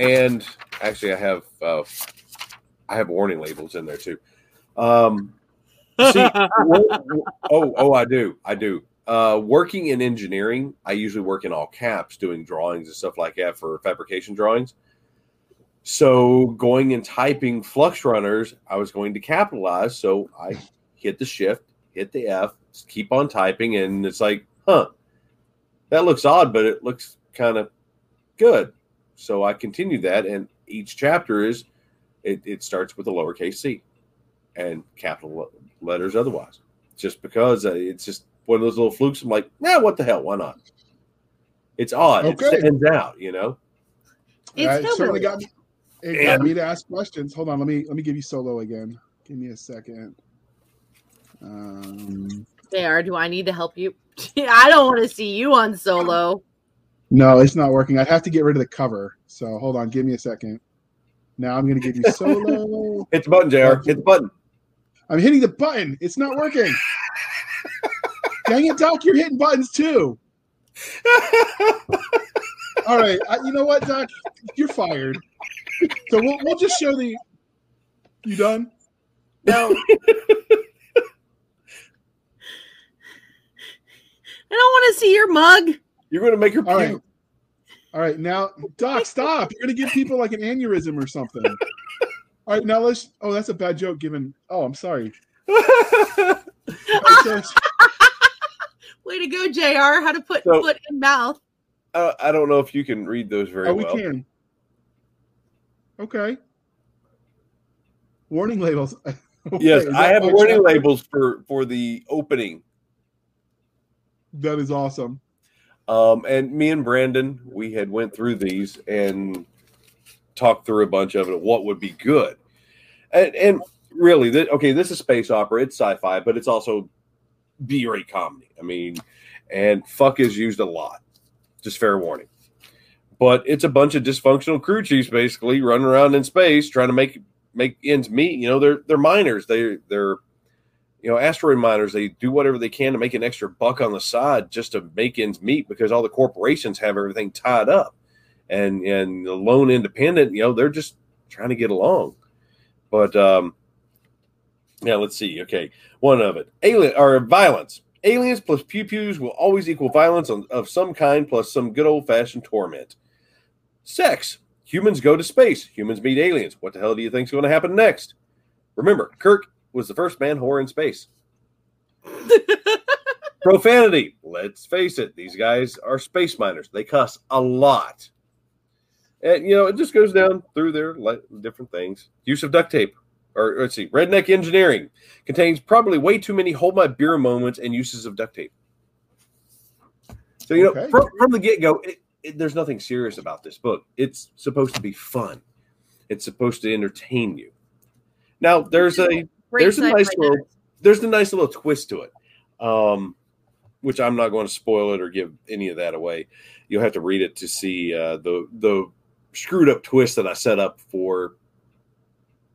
and actually, I have uh, I have warning labels in there too. Um, see, <laughs> oh, oh, I do, I do. Uh, working in engineering, I usually work in all caps, doing drawings and stuff like that for fabrication drawings. So, going and typing flux runners, I was going to capitalize. So, I hit the shift, hit the F, keep on typing, and it's like, huh, that looks odd, but it looks kind of good. So I continued that, and each chapter is it, it starts with a lowercase c and capital letters otherwise, just because uh, it's just one of those little flukes. I'm like, yeah, what the hell? Why not? It's odd. Okay. It stands out, you know. It's Uh, it certainly got me. It Yeah. got me to ask questions. Hold on, let me let me give you solo again. Give me a second. Um, JR, do I need to help you? <laughs> I don't want to see you on solo. No, it's not working. I have to get rid of the cover. So hold on, give me a second. Now I'm going to give you solo. <laughs> Hit the button, Jr. Hit the button. I'm hitting the button. It's not working. Dang it, Doc! You're hitting buttons too. All right, I, you know what, Doc? You're fired. So we'll we'll just show the. You done? No. <laughs> I don't want to see your mug. You're going to make her All right. All right, now, Doc, <laughs> stop. You're going to give people like an aneurysm or something. All right, now let's. Oh, that's a bad joke given. Oh, I'm sorry. <laughs> All right, so- Way to go, JR. How to put So- foot in mouth. uh, I don't know if you can read those very oh, we can. Okay. Warning labels. <laughs> Okay, Yes, I have warning chapter? labels for for the opening. That is awesome. Um, and me and Brandon, we had went through these and talked through a bunch of it. What would be good? And, and really, okay, this is space opera. It's sci-fi, but it's also B-rate comedy. I mean, and fuck is used a lot. Just fair warning. But it's a bunch of dysfunctional crew chiefs basically running around in space trying to make make ends meet. You know, they're they're miners. They they're you know asteroid miners. They do whatever they can to make an extra buck on the side just to make ends meet because all the corporations have everything tied up, and and the lone independent, you know, they're just trying to get along. But um, yeah, let's see. Okay, one of it, alien or violence. Aliens plus pew pews will always equal violence on, of some kind plus some good old fashioned torment. Sex. Humans go to space. Humans meet aliens. What the hell do you think's going to happen next? Remember, Kirk was the first man whore in space. <laughs> Profanity. Let's face it, these guys are space miners. They cuss a lot. And, you know, it just goes down through their li- different things. Use of duct tape. Or let's see, redneck engineering contains probably way too many hold my beer moments and uses of duct tape. So, you know, from, from the get go, it, it, there's nothing serious about this book. It's supposed to be fun, it's supposed to entertain you. Now, there's a Great there's a nice little there's a nice little twist to it um which i'm not going to spoil it or give any of that away. You'll have to read it to see uh the the screwed up twist that i set up for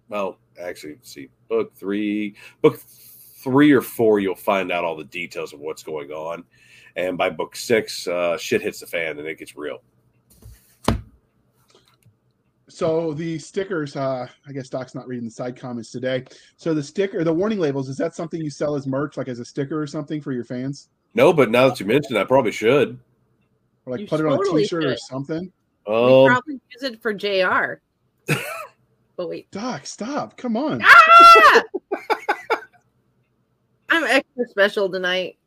well actually see book three book three or four you'll find out all the details of what's going on. And by book six uh shit hits the fan and it gets real So the stickers, uh, I guess Doc's not reading the side comments today. So the sticker, the warning labels, is that something you sell as merch, like as a sticker or something for your fans? no but now that you mentioned it, i probably should Or like You put it on a t-shirt or something? Oh, um probably use it for JR. <laughs> but wait. Doc, stop. Come on. Ah! <laughs> I'm extra special tonight.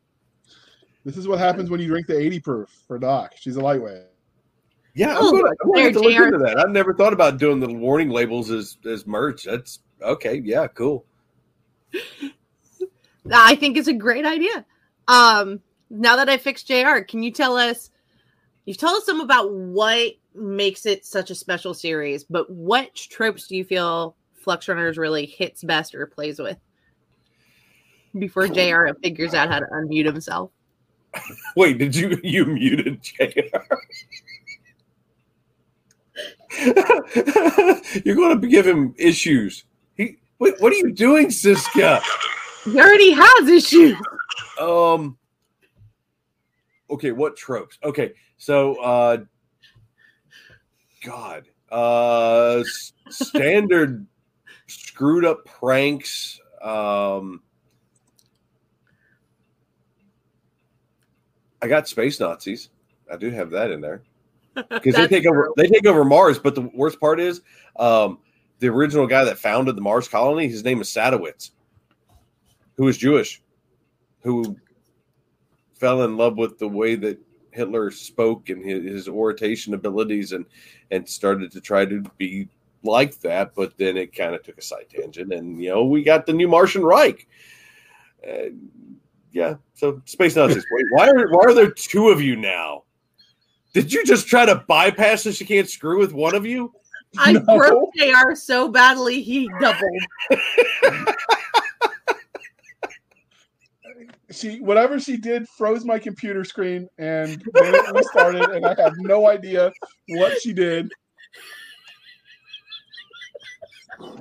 This is what happens when you drink the 80 proof for Doc. She's a lightweight. Yeah, I'm Oh, gonna, I'm gonna have to look into that. I've never thought about doing the warning labels as as merch. That's okay. Yeah, cool. <laughs> I think it's a great idea. Um, now that I fixed JR, can you tell us You've told us some about what makes it such a special series, but what tropes do you feel Flux Runners really hits best or plays with? Before JR figures out how to unmute himself. <laughs> Wait, did you you muted JR? <laughs> You're going to give him issues. He wait, what are you doing, Siska? He already has issues. Um. Okay, what tropes? Okay, so uh, God, uh, standard screwed up pranks. Um, I got space Nazis. I do have that in there because they take over. They take over Mars. But the worst part is, um, the original guy that founded the Mars colony. His name is Sadowitz, who is Jewish, who fell in love with the way that Hitler spoke and his, his oration abilities, and and started to try to be like that. But then it kind of took a side tangent, and you know we got the new Martian Reich. Uh, yeah, so space Nazis. Wait, why are why are there two of you now? Did you just try to bypass so she can't screw with one of you? I No. broke JR so badly he doubled. She whatever she did froze my computer screen and then it restarted, and I have no idea what she did.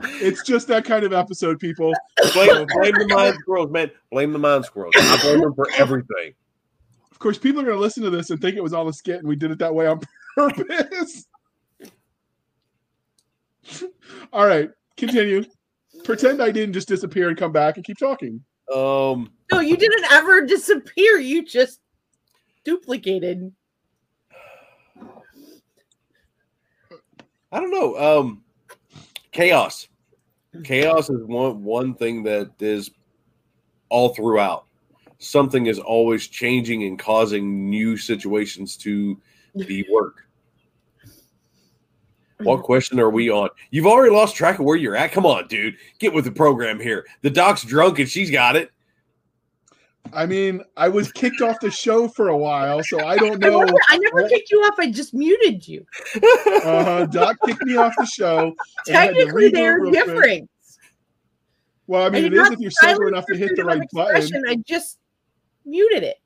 It's just that kind of episode, people. Blame, blame the mind squirrels, man. Blame the mind squirrels. I blame them for everything. Of course, people are going to listen to this and think it was all a skit, and we did it that way on purpose. <laughs> all right, continue. Pretend I didn't just disappear and come back and keep talking. Um, No, you didn't ever disappear. You just duplicated. I don't know. Um, chaos. Chaos is one one thing that is all throughout. Something is always changing and causing new situations to be <laughs> work. What question are we on? You've already lost track of where you're at. Come on, dude. Get with the program here. The doc's drunk and she's got it. I mean, I was kicked off the show for a while, so I don't I know. never, I never kicked you off. I just muted you. Uh, Doc kicked me off the show. and I had to Technically, they're real quick. different. Well, I mean, I it did is not if you're sober enough to hit the right button. I just muted it.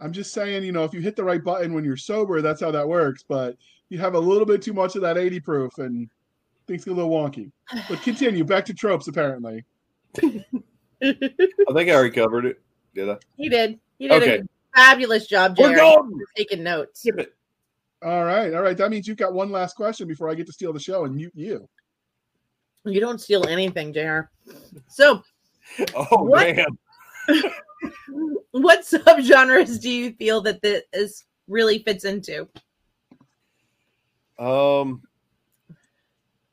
I'm just saying, you know, if you hit the right button when you're sober, that's how that works. But you have a little bit too much of that 80 proof, and things get a little wonky. But continue back to tropes. Apparently, <laughs> I think I already covered it. Did I? He did. He did Okay. a fabulous job, We're Jared. going. Taking notes. Skip it. all right, all right. That means you've got one last question before I get to steal the show and mute you. You don't steal anything, Jr. So, <laughs> Oh What? man. <laughs> what subgenres do you feel that this really fits into? Um,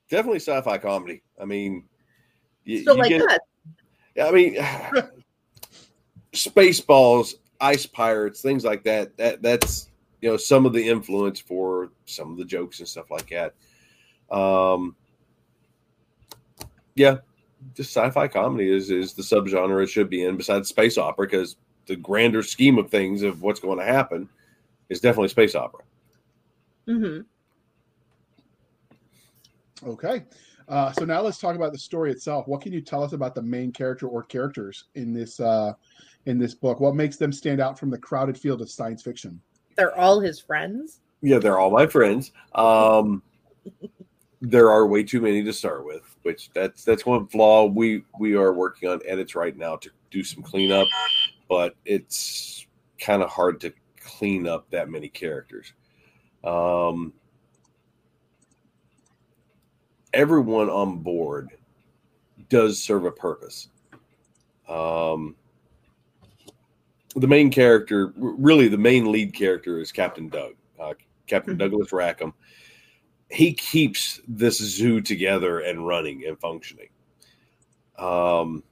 definitely sci-fi comedy. I mean, you, So, you like get, that. I mean, <sighs> Spaceballs, Ice Pirates, things like that. That that's you know some of the influence for some of the jokes and stuff like that. Um, yeah, just sci-fi comedy is is the subgenre it should be in. Besides space opera, because the grander scheme of things of what's going to happen is definitely space opera. hmm Okay. Uh, so now let's talk about the story itself. What can you tell us about the main character or characters in this uh, in this book? What makes them stand out from the crowded field of science fiction? They're all his friends. Yeah, they're all my friends. Um, there are way too many to start with, which that's that's one flaw we we are working on edits right now to do some cleanup, but it's kind of hard to clean up that many characters. Um, everyone on board does serve a purpose. Um, the main character, really the main lead character, is Captain Doug, uh, Captain Mhm. Douglas Rackham. He keeps this zoo together and running and functioning. Um,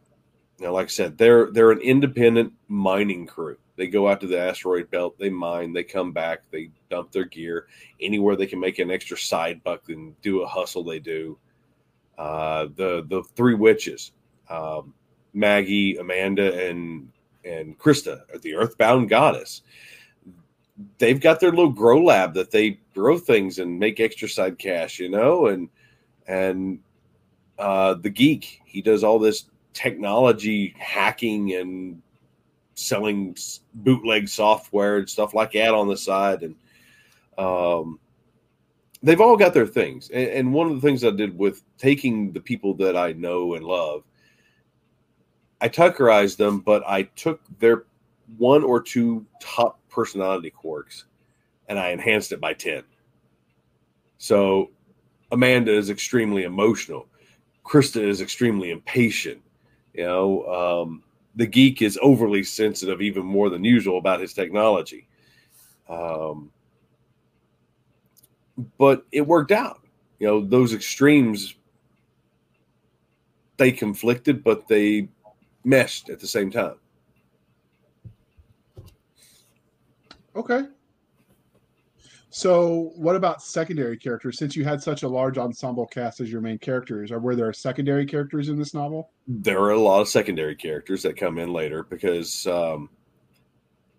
now, like I said, they're they're an independent mining crew. They go out to the asteroid belt, they mine, they come back, they dump their gear anywhere they can make an extra side buck and do a hustle. They do. Uh, the the three witches, um, Maggie, Amanda, and and Krista, the Earthbound goddess. They've got their little grow lab that they grow things and make extra side cash, you know, and and uh, the geek he does all this technology hacking and selling bootleg software and stuff like that on the side, and um, they've all got their things. And, and one of the things I did with taking the people that I know and love, I tuckerized them, but I took their one or two top personality quirks and I enhanced it by 10. So Amanda is extremely emotional. Krista is extremely impatient. You know, um, the geek is overly sensitive, even more than usual, about his technology. Um, but it worked out. You know, those extremes they conflicted, but they meshed at the same time. Okay. So, what about secondary characters? Since you had such a large ensemble cast as your main characters, or were there secondary characters in this novel? There are a lot of secondary characters that come in later because um,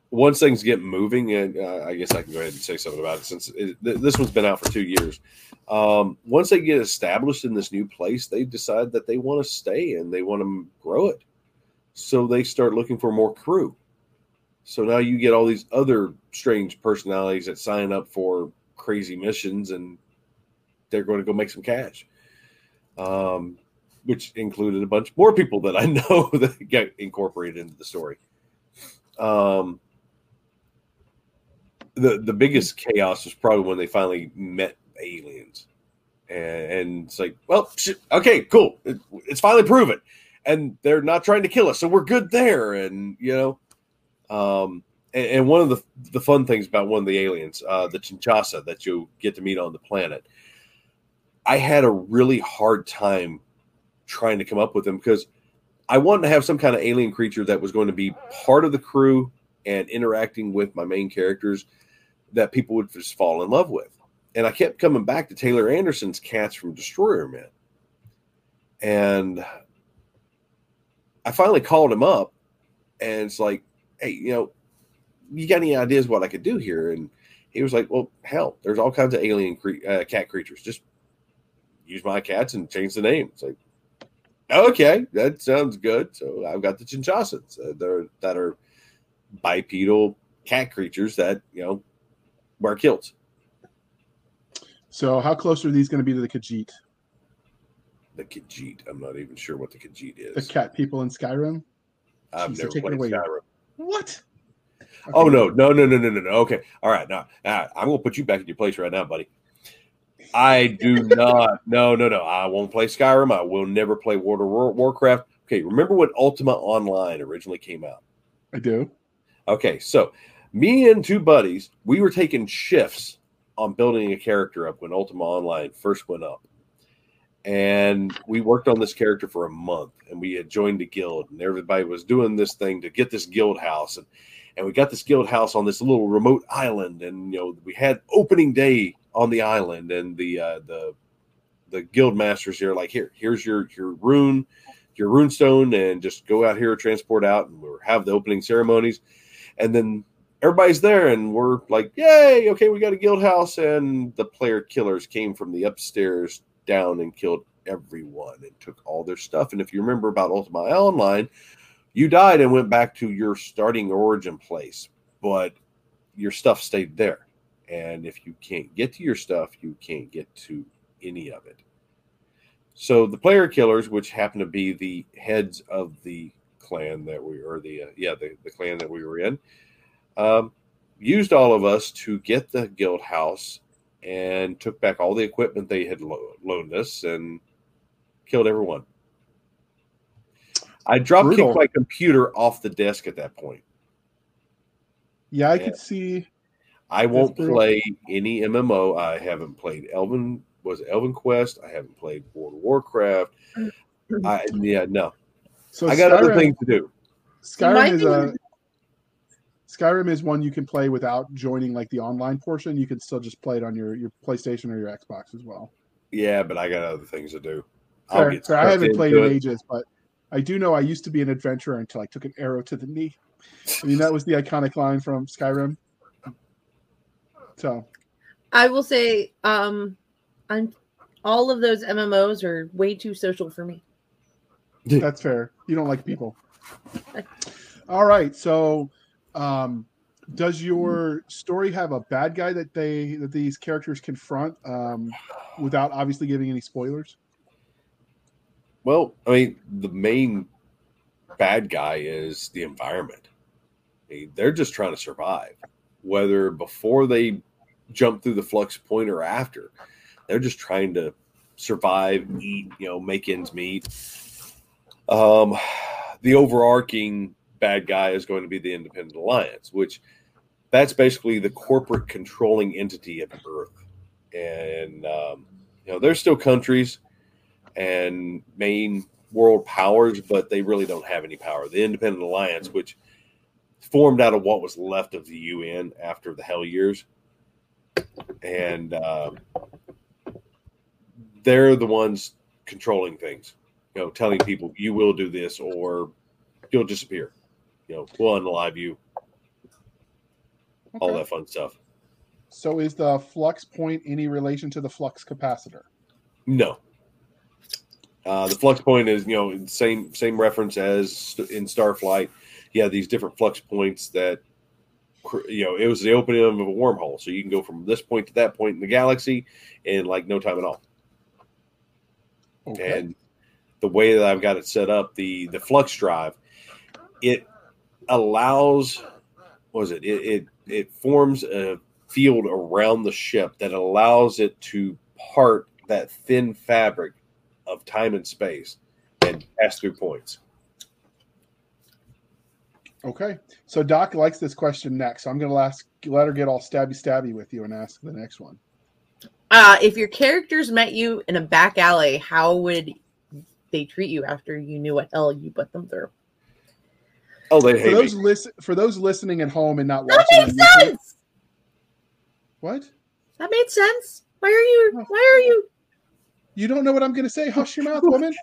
once things get moving, and uh, I guess I can go ahead and say something about it since it, th- this one's been out for two years. Um, once they get established in this new place, they decide that they want to stay and they want to grow it. So they start looking for more crew. So now you get all these other strange personalities that sign up for crazy missions and they're going to go make some cash. Um, which included a bunch more people that I <laughs> know that got incorporated into the story. Um, the the biggest chaos was probably when they finally met aliens, and, and it's like, well, shit, okay, cool, it, it's finally proven, and they're not trying to kill us, so we're good there, and you know, um, and, and, one of the the fun things about one of the aliens, uh, the Chinchasa that you get to meet on the planet, I had a really hard time trying to come up with them because I wanted to have some kind of alien creature that was going to be part of the crew and interacting with my main characters that people would just fall in love with. And I kept coming back to Taylor Anderson's cats from Destroyermen. And I finally called him up and it's like, hey, you know, you got any ideas what I could do here? And he was like, well, hell, there's all kinds of alien cre- uh, cat creatures. Just use my cats and change the name. It's like, okay, that sounds good. So I've got the chinchasas uh, they're, that are bipedal cat creatures that, you know, wear kilts. So how close are these going to be to the Khajiit? The Khajiit. I'm not even sure what the Khajiit is. The cat people in Skyrim? I've never played Skyrim. What? Oh, okay. Oh no, no, no, no, no, no, no. Okay, all right. Now, now I'm gonna put you back in your place right now, buddy. I do not. No, no, no. I won't play Skyrim. I will never play World of War, Warcraft. Okay, remember when Ultima Online originally came out? I do. Okay, so me and two buddies, we were taking shifts on building a character up when Ultima Online first went up. And we worked on this character for a month and we had joined a guild and everybody was doing this thing to get this guild house and and we got this guild house on this little remote island and you know we had opening day on the island and the uh, the the guild masters here like here here's your your rune your rune stone and just go out here transport out and we'll have the opening ceremonies. And then everybody's there and we're like yay okay we got a guild house and the player killers came from the upstairs down and killed everyone and took all their stuff and if you remember about ultima online you died and went back to your starting origin place, but your stuff stayed there. And if you can't get to your stuff, you can't get to any of it. So the player killers, which happen to be the heads of the clan that we or the uh, yeah the, the clan that we were in, um, used all of us to get the guild house and took back all the equipment they had lo- loaned us and killed everyone. I drop kicked my computer off the desk at that point. Yeah, I and could see. I won't play any MMO. I haven't played Elven. Was it Elven Quest? I haven't played World of Warcraft. <clears throat> I yeah no. So I got Skyrim, other things to do. Skyrim is a Skyrim is one you can play without joining like the online portion. You can still just play it on your your PlayStation or your Xbox as well. Yeah, but I got other things to do. Fair, fair. I haven't played in ages, but I do know I used to be an adventurer until I took an arrow to the knee. I mean, that was the iconic line from Skyrim. So I will say, um, I'm all of those MMOs are way too social for me. that's fair. You don't like people. All right. So, um, does your story have a bad guy that they that these characters confront um, without obviously giving any spoilers? Well, I mean, the main bad guy is the environment. I mean, they're just trying to survive, whether before they jump through the flux point or after. They're just trying to survive, eat, you know, make ends meet. Um, the overarching bad guy is going to be the Independent Alliance, which that's basically the corporate controlling entity of Earth. And um, you know, there's still countries and main world powers, but they really don't have any power. The Independent Alliance, which formed out of what was left of the UN after the Hell Years, and uh, they're the ones controlling things. You know, telling people you will do this or you'll disappear. You know, we'll unalive you. All Okay. that fun stuff. So, is the flux point any relation to the flux capacitor? No. Uh, the flux point is, you know, same same reference as in Starflight. Yeah, these different flux points that, you know, it was the opening of a wormhole, so you can go from this point to that point in the galaxy in like no time at all. Okay. And the way that I've got it set up, the the flux drive, it allows, what was it? It it, it forms a field around the ship that allows it to part that thin fabric of time and space and pass through points. Okay. So Doc likes this question next. So I'm going to ask, let her get all stabby stabby with you and ask the next one. Uh, if your characters met you in a back alley, how would they treat you after you knew what hell you put them through? Oh, they For those me. listen, for those listening at home and not That watching, on makes YouTube- sense. what? That made sense. Why are you? Why are you? You don't know what I'm going to say. Hush your mouth, woman.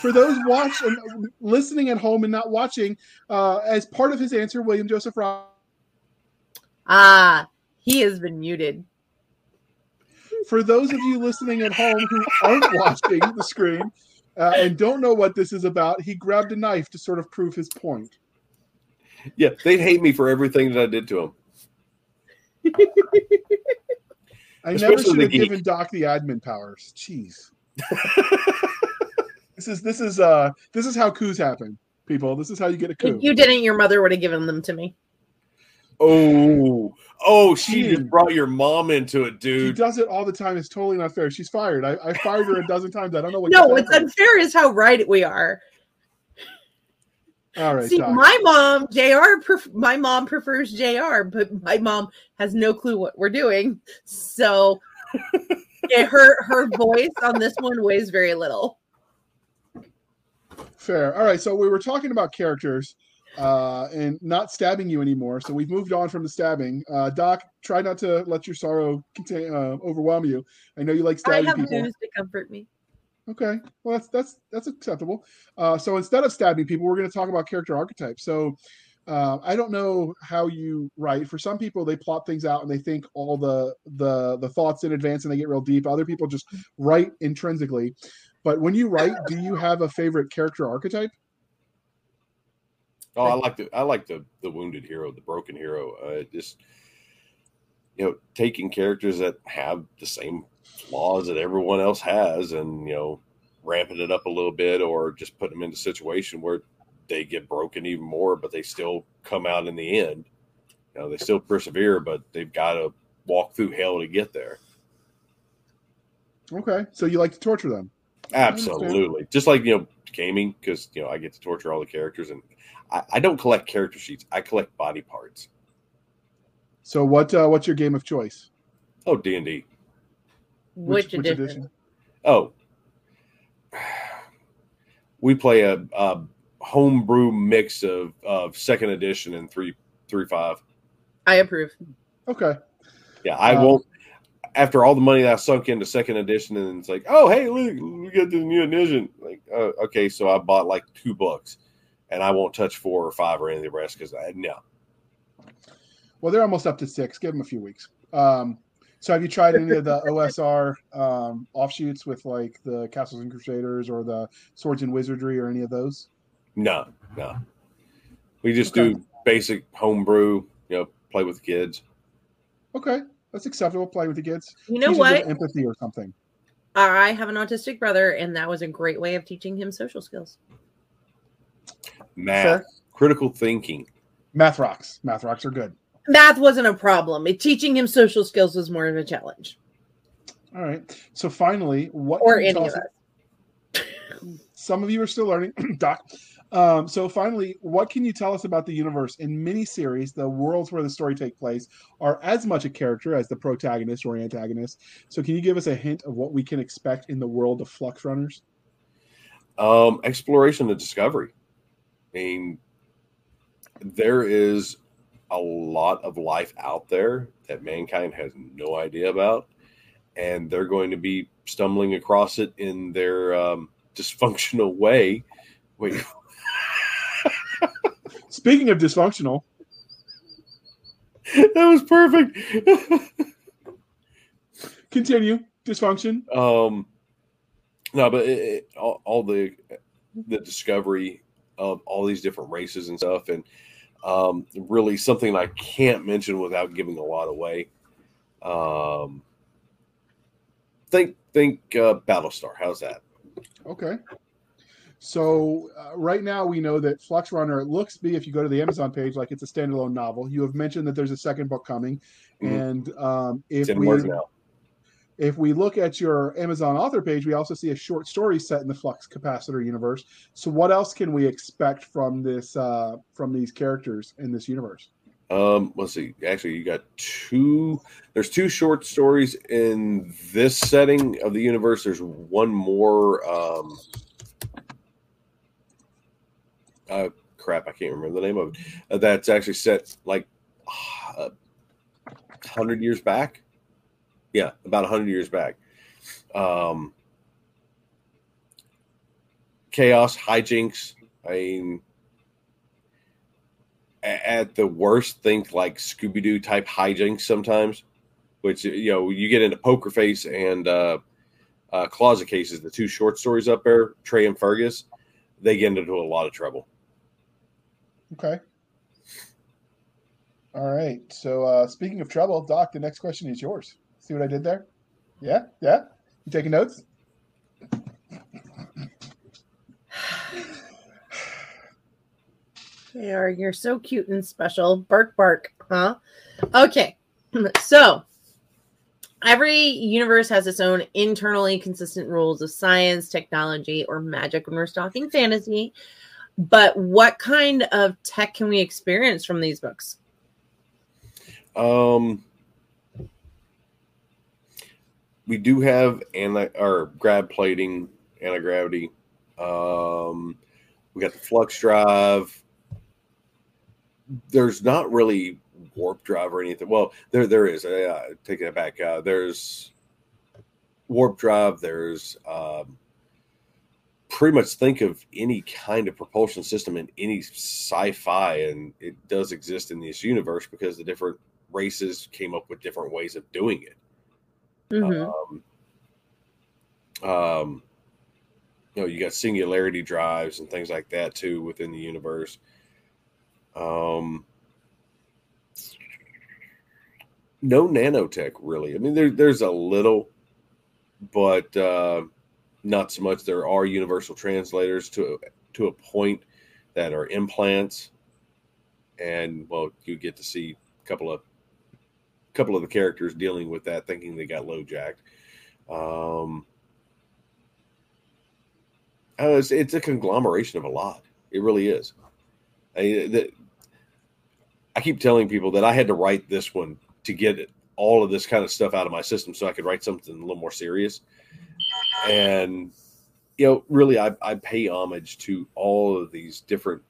For those watch and listening at home and not watching, uh, as part of his answer, William Joseph Ross. Ah, he has been muted. For those of you listening at home who aren't watching the screen uh, and don't know what this is about, he grabbed a knife to sort of prove his point. Yeah, they'd hate me for everything that I did to them. <laughs> I never should have geek. given Doc the admin powers. Jeez. <laughs> this is this is uh this is how coups happen, people. This is how you get a coup. If you didn't, your mother would have given them to me. Oh, oh, she Dude. just brought your mom into it, dude. She does it all the time. It's totally not fair. She's fired. I, I fired her a dozen times. I don't know what. No, just what's happened. unfair is how right we are. All right, See, my mom, Jr. Pref- my mom prefers Jr. But my mom has no clue what we're doing. So, <laughs> yeah, her her voice on this one weighs very little. Fair. All right. So we were talking about characters uh, and not stabbing you anymore. So we've moved on from the stabbing. Uh, Doc, try not to let your sorrow contain, uh, overwhelm you. I know you like stabbing. I have people. booze to comfort me. Okay, well that's that's that's acceptable. Uh, so instead of stabbing people, we're going to talk about character archetypes. So uh, I don't know how you write. For some people, they plot things out and they think all the the the thoughts in advance and they get real deep. Other people just write intrinsically. But when you write, do you have a favorite character archetype? Oh, I like the I like the the wounded hero, the broken hero. Uh, just you know, taking characters that have the same flaws that everyone else has, and you know, ramping it up a little bit, or just putting them into a situation where they get broken even more, but they still come out in the end. You know, they still persevere, but they've got to walk through hell to get there. Okay, so you like to torture them. Absolutely, just like you know, gaming because you know I get to torture all the characters, and I, I don't collect character sheets. I collect body parts. So what uh, what's your game of choice? Oh, D and D. Which, edition? Oh, <sighs> we play a, a homebrew mix of, of second edition and three three five. I approve. Okay, Yeah, I Um, won't. After all the money that I sunk into second edition, and it's like, oh hey, look, we got this new edition. Like, uh, okay, so I bought like two books, and I won't touch four or five or any of the rest because I no. well they're almost up to six. Give them a few weeks. Um, so have you tried any of the <laughs> OSR um, offshoots with like the Castles and Crusaders or the Swords and Wizardry or any of those? No, no. We just Okay. do basic homebrew. You know, play with the kids. Okay, that's acceptable. Play with the kids. You know Teaches what? Empathy or something. I have an autistic brother, and that was a great way of teaching him social skills. Math, Sure. critical thinking. Math rocks. Math rocks are good. Math wasn't a problem. It, teaching him social skills was more of a challenge. All right. So finally, what Or any of us- us. <laughs> Some of you are still learning, <clears throat> Doc. Um, so finally, what can you tell us about the universe? In miniseries, the worlds where the story take place are as much a character as the protagonist or antagonist. So can you give us a hint of what we can expect in the world of Flux Runners? Um, exploration and discovery. I mean, there is a lot of life out there that mankind has no idea about, and they're going to be stumbling across it in their um, dysfunctional way. Wait, <laughs> Speaking of dysfunctional, that was perfect. <laughs> continue dysfunction. um, no, but it, it, all, all the the discovery of all these different races and stuff, and um, really something I can't mention without giving a lot away. Um, think think uh, Battlestar. How's that? Okay. So uh, right now we know that Flux Runner looks to be if you go to the Amazon page like it's a standalone novel. You have mentioned that there's a second book coming, Mhm. and um, if It's in we. If we look at your Amazon author page, we also see a short story set in the Flux Capacitor universe. So what else can we expect from this uh, from these characters in this universe? Um, let's see. Actually, you got two. There's two short stories in this setting of the universe. There's one more. Um, uh, crap, I can't remember the name of it. Uh, that's actually set like uh, hundred years back. Yeah, about hundred years back. Um, chaos, hijinks. I mean, at the worst think like Scooby Doo type hijinks sometimes, which you know you get into Poker Face and uh, uh, Closet Cases, the two short stories up there, Trey and Fergus, they get into a lot of trouble. Okay. All right. So uh, speaking of trouble, Doc, the next question is yours. See what I did there? Yeah, yeah. You taking notes? <sighs> They are. You're so cute and special. Bark, bark. Huh? Okay. <clears throat> So every universe has its own internally consistent rules of science, technology, or magic when we're talking fantasy. But what kind of tech can we experience from these books? Um, we do have anti or grav plating, anti gravity. Um, we got the flux drive. There's not really warp drive or anything. Well, there there is. Uh, taking it back, uh, there's warp drive. There's um, pretty much think of any kind of propulsion system in any sci-fi, and it does exist in this universe because the different races came up with different ways of doing it. Mhm. Um, um, you know, you got singularity drives and things like that too within the universe. Um, no nanotech really. I mean, there, there's a little, but uh, not so much. There are universal translators to to a point that are implants, and well, you get to see a couple of couple of the characters dealing with that, thinking they got low jacked. Um, it's, it's a conglomeration of a lot. It really is. I, the, I keep telling people that I had to write this one to get all of this kind of stuff out of my system so I could write something a little more serious. And, you know, really, I, I pay homage to all of these different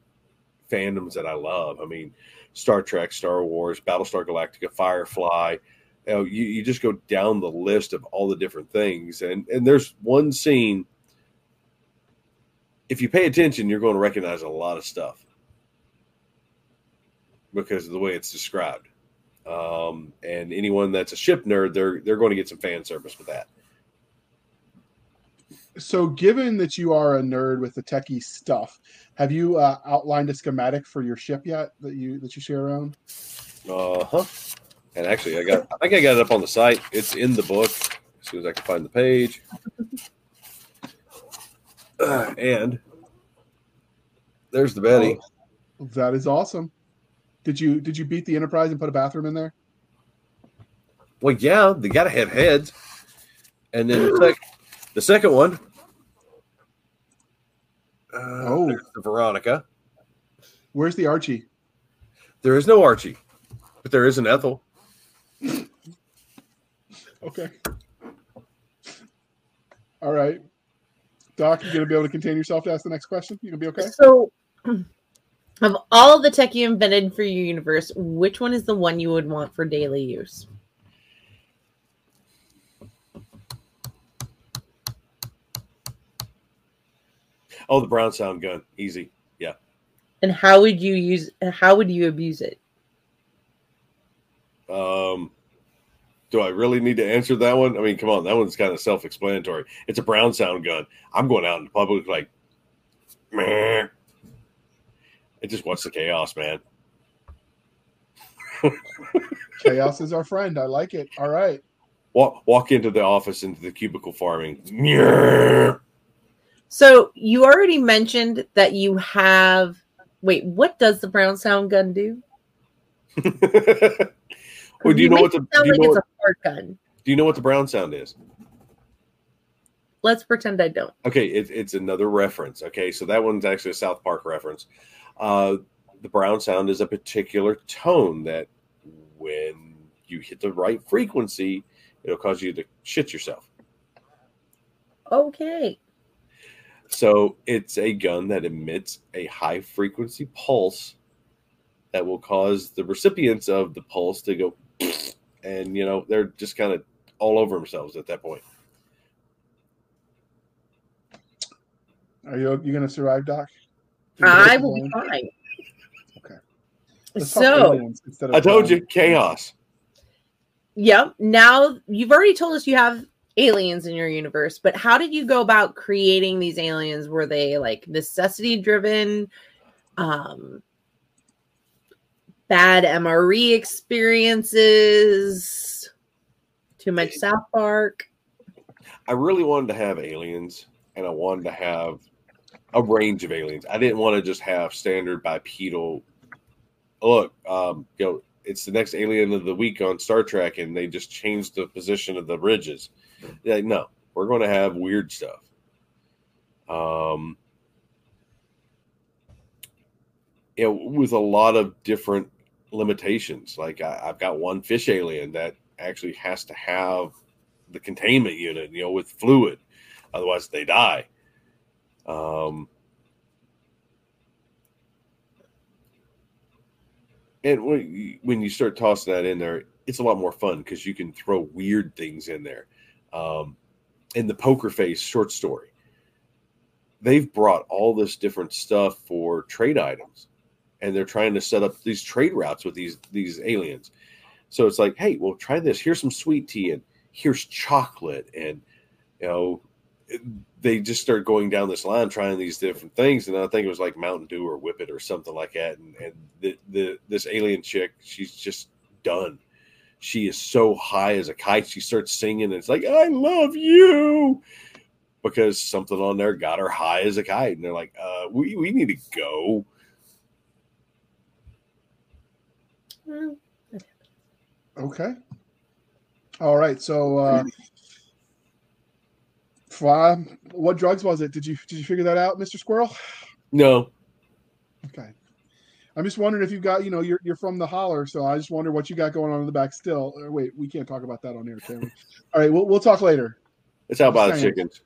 fandoms that I love. I mean, Star Trek, Star Wars, Battlestar Galactica, Firefly. You know, you, you just go down the list of all the different things. And, and there's one scene, if you pay attention, you're going to recognize a lot of stuff because of the way it's described. Um, and anyone that's a ship nerd, they're they're going to get some fan service with that. So, given that you are a nerd with the techie stuff, have you uh, outlined a schematic for your ship yet that you that you share around? Uh huh. And actually, I got I think I got it up on the site. It's in the book. As soon as I can find the page. Uh, <clears throat> and there's the Betty. Oh, that is awesome. Did you did you beat the Enterprise and put a bathroom in there? Well, yeah, they got to have heads. And then the, sec- the second one. Uh, Oh. there's the Veronica. Where's the Archie? There is no Archie, but there is an Ethel. <laughs> Okay. All right. Doc, You're gonna be able to contain yourself to ask the next question? You're gonna be okay? So, <clears throat> of all the tech you invented for your universe, which one is the one you would want for daily use? Oh, the Brown Sound gun, easy. Yeah. And how would you use? How would you abuse it? Um, do I really need to answer that one? I mean, come on, that one's kind of self-explanatory. It's a Brown Sound gun. I'm going out in public like, man. I just watch the chaos, man. <laughs> Chaos is our friend. I like it. All right. Walk walk into the office into the cubicle farming. So you already mentioned that you have. Wait, what does the brown sound gun do? <laughs> well, do you know what the do you like know what, gun? do you know what the Brown Sound is? Let's pretend I don't. Okay, it, it's another reference. Okay, so that one's actually a South Park reference. Uh, the brown sound is a particular tone that when you hit the right frequency, it'll cause you to shit yourself. Okay. So it's a gun that emits a high frequency pulse that will cause the recipients of the pulse to go, and you know they're just kind of all over themselves at that point. Are you you gonna survive, Doc? I will be fine. Okay. Let's So, aliens instead of, I told you, chaos. yep. Now you've already told us you have aliens in your universe, but how did you go about creating these aliens? Were they like necessity driven? Um, bad MRE experiences? Too much South Park? I really wanted to have aliens, and I wanted to have a range of aliens. I didn't want to just have standard bipedal. Look, um, you know, it's the next alien of the week on Star Trek, and they just changed the position of the ridges. Like, no, we're going to have weird stuff. Um, you know, with a lot of different limitations. Like I, I've got one fish alien that actually has to have the containment unit, you know, with fluid, otherwise they die. Um, and when when you start tossing that in there, it's a lot more fun because you can throw weird things in there. Um, in the Poker Face short story, they've brought all this different stuff for trade items, and they're trying to set up these trade routes with these these aliens. So it's like, hey, well, try this. Here's some sweet tea, and here's chocolate, and you know, they just start going down this line trying these different things. And I think it was like Mountain Dew or Whippet or something like that. And and the, the this alien chick, she's just done. She is so high as a kite. She starts singing, and it's like, I love you. Because something on there got her high as a kite. And they're like, uh, we, we need to go. Okay. All right. So, uh, uh, what drugs was it? Did you did you figure that out, Mister Squirrel? No, Okay. I'm just wondering if you've got, you know, you're you're from the holler, so I just wonder what you got going on in the back still. Uh, wait, we can't talk about that on air, can we? <laughs> All right, we'll we'll talk later. it's how about the chickens.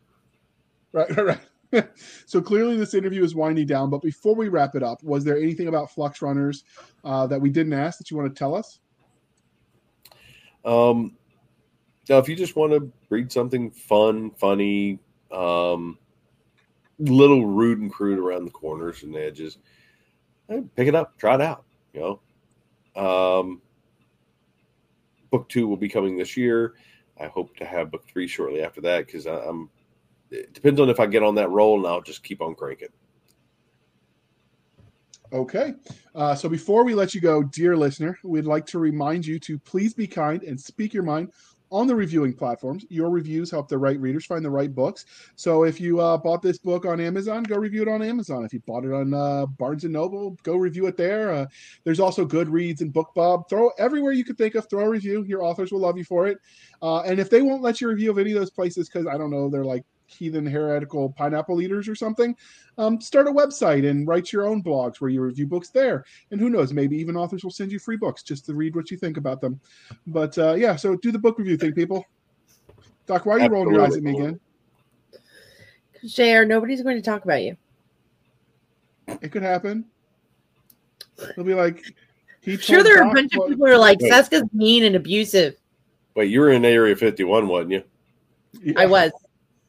Right, <laughs> right, right. <laughs> so clearly this interview is winding down, but before we wrap it up, was there anything about Flux Runners uh, that we didn't ask that you want to tell us? Um, now, if you just want to read something fun, funny, um, little rude and crude around the corners and edges, pick it up, try it out. You know, um, book two will be coming this year. I hope to have book three shortly after that because I'm. It depends on if I get on that roll, and I'll just keep on cranking. Okay. Uh, so before we let you go, dear listener, we'd like to remind you to please be kind and speak your mind on the reviewing platforms. Your reviews help the right readers find the right books. So if you uh, bought this book on Amazon, go review it on Amazon. If you bought it on uh, Barnes and Noble, go review it there. Uh, there's also Goodreads and BookBub. Throw everywhere you could think of. Throw a review. Your authors will love you for it. Uh, and if they won't let you review of any of those places because I don't know, they're like heathen heretical pineapple eaters or something, um, start a website and write your own blogs where you review books there. And who knows, maybe even authors will send you free books just to read what you think about them. But uh, yeah, so do the book review thing, people. Doc, why are you rolling your eyes at me again? share nobody's going to talk about you. It could happen. They'll be like, he sure there are a Doc bunch of people who are like, Wait. Seska's mean and abusive. Wait, you were in Area 51, wasn't you? Yeah. I was.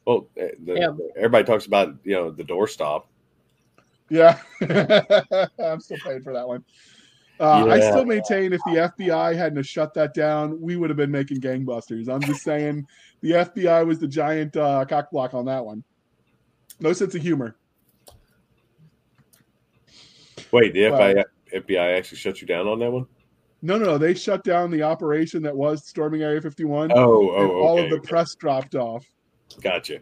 Well, eh, the, Yeah. everybody talks about you know the doorstop. Yeah, <laughs> I'm still paying for that one. Uh, I still maintain if the FBI hadn't have shut that down, we would have been making gangbusters. I'm just saying the FBI was the giant uh, cock block on that one. No sense of humor. Wait, the Wow. FBI, FBI actually shut you down on that one? No, no, no. They shut down the operation that was storming Area 51, Oh, oh, and all okay, of the okay. press dropped off. Gotcha.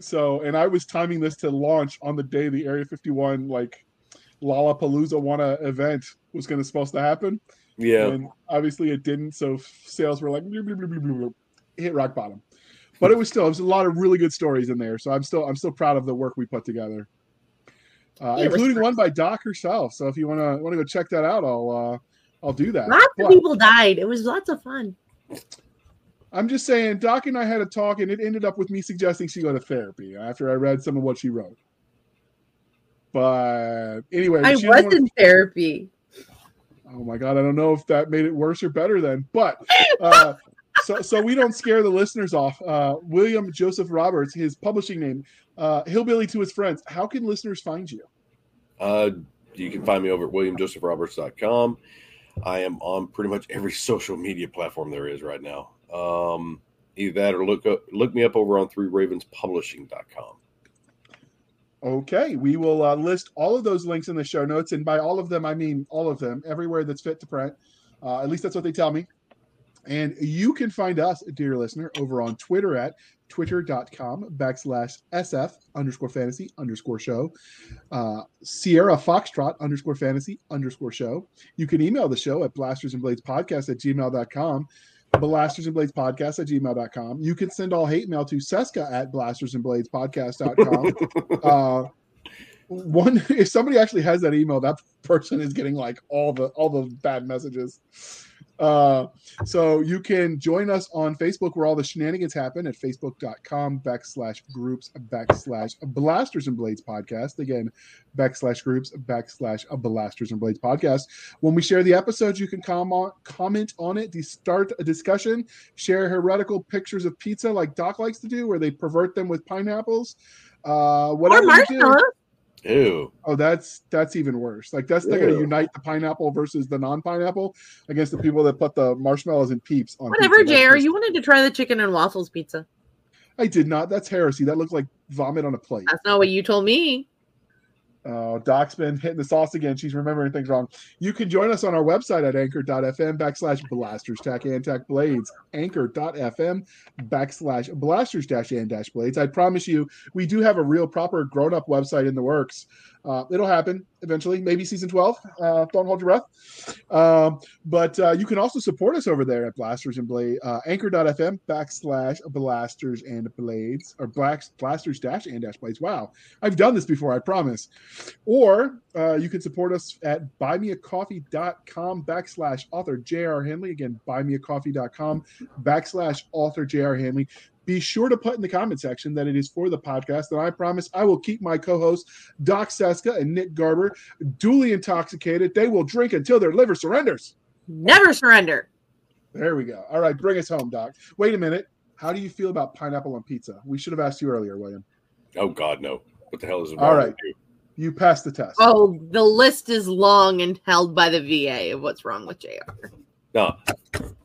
So, and I was timing this to launch on the day the Area 51 like Lollapalooza Wanna event was going to supposed to happen. Yeah. and obviously it didn't. So sales were like hit rock bottom. But it was still it was a lot of really good stories in there. So I'm still I'm still proud of the work we put together, uh, Yeah, including one by Doc herself. So if you wanna wanna go check that out, I'll uh, I'll do that. Lots But of people died. It was lots of fun. I'm just saying, Doc and I had a talk, and it ended up with me suggesting she go to therapy after I read some of what she wrote. But anyway, I she didn't was wanna- in therapy. Oh my god, I don't know if that made it worse or better then. But uh, <laughs> so so we don't scare the listeners off. Uh, William Joseph Roberts, his publishing name, uh, Hillbilly to his friends. How can listeners find you? Uh, you can find me over at williamjosephroberts.com. I am on pretty much every <laughs> social media platform there is right now. Um, either that or look up, look me up over on three threeravenspublishing.com. Okay, we will uh, list all of those links in the show notes, and by all of them, I mean all of them, everywhere that's fit to print. Uh, at least that's what they tell me. And you can find us, dear listener, over on Twitter at twitter.com backslash SF underscore fantasy underscore show. Uh, Sierra Foxtrot underscore fantasy underscore show. You can email the show at blasters and blades podcast at gmail.com. Blasters and Blades podcast at gmail.com. You can send all hate mail to Seska at blasters and blades podcast.com. uh, one if somebody actually has that email, that person is getting like all the all the bad messages. Uh, so you can join us on Facebook where all the shenanigans happen at facebook.com backslash groups backslash blasters and blades podcast. Again, backslash groups backslash blasters and blades podcast. When we share the episodes, you can comment comment on it, to start a discussion, share heretical pictures of pizza like Doc likes to do, where they pervert them with pineapples. Uh, Or whatever you do. Marshmallow. Ew. Oh, that's that's even worse. Like that's not going to unite the pineapple versus the non-pineapple against the people that put the marshmallows and peeps on. Whatever, pizza. That's JR. You wanted to try the chicken and waffles pizza. I did not. That's heresy. That looked like vomit on a plate. That's not what you told me. Oh, Doc's been hitting the sauce again. She's remembering things wrong. You can join us on our website at anchor.fm backslash blasters tack and tack blades. Anchor.fm backslash blasters dash and dash blades. I promise you, we do have a real proper grown up website in the works. Uh, it'll happen eventually, maybe season 12. Uh, don't hold your breath. Um, but uh, you can also support us over there at blasters and blade, uh, anchor.fm backslash blasters and blades or blacks, blasters dash and dash blades. Wow. I've done this before, I promise. Or uh, you can support us at buymeacoffee.com backslash author J.R. Handley. Again, buymeacoffee.com backslash author J.R. Handley. Be sure to put in the comment section that it is for the podcast, and I promise I will keep my co-hosts Doc Seska and Nick Garber duly intoxicated. They will drink until their liver surrenders. Never surrender. There we go. All right, bring us home, Doc. Wait a minute. How do you feel about pineapple on pizza? We should have asked you earlier, William. Oh God, no! What the hell is it? All wrong right. you? You passed the test. Oh, the list is long and held by the VA of what's wrong with JR. No,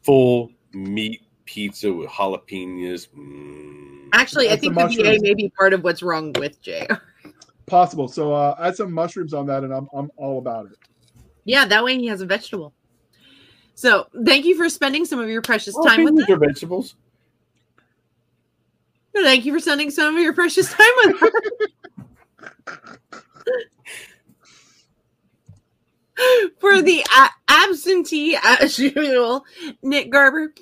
full meat pizza with jalapenos. Mm. Actually, I think the the VA may be part of what's wrong with JR. Possible. So uh, add some mushrooms on that, and I'm I'm all about it. Yeah, that way he has a vegetable. So thank you for spending some of your precious time with Jalapenos us. are vegetables. Thank you for spending some of your precious time with us. <laughs> For the a- absentee, as usual, Nick Garber,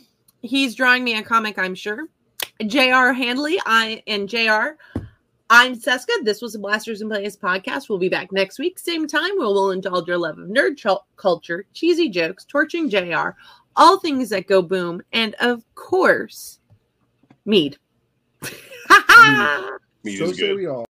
he's drawing me a comic, I'm sure. J.R. Handley, I and J.R. I'm Seska. This was the Blasters and Blades podcast. We'll be back next week, same time. Where we'll indulge your love of nerd ch- culture, cheesy jokes, torching J.R., all things that go boom, and of course, mead. <laughs> Meat so is say good. we all.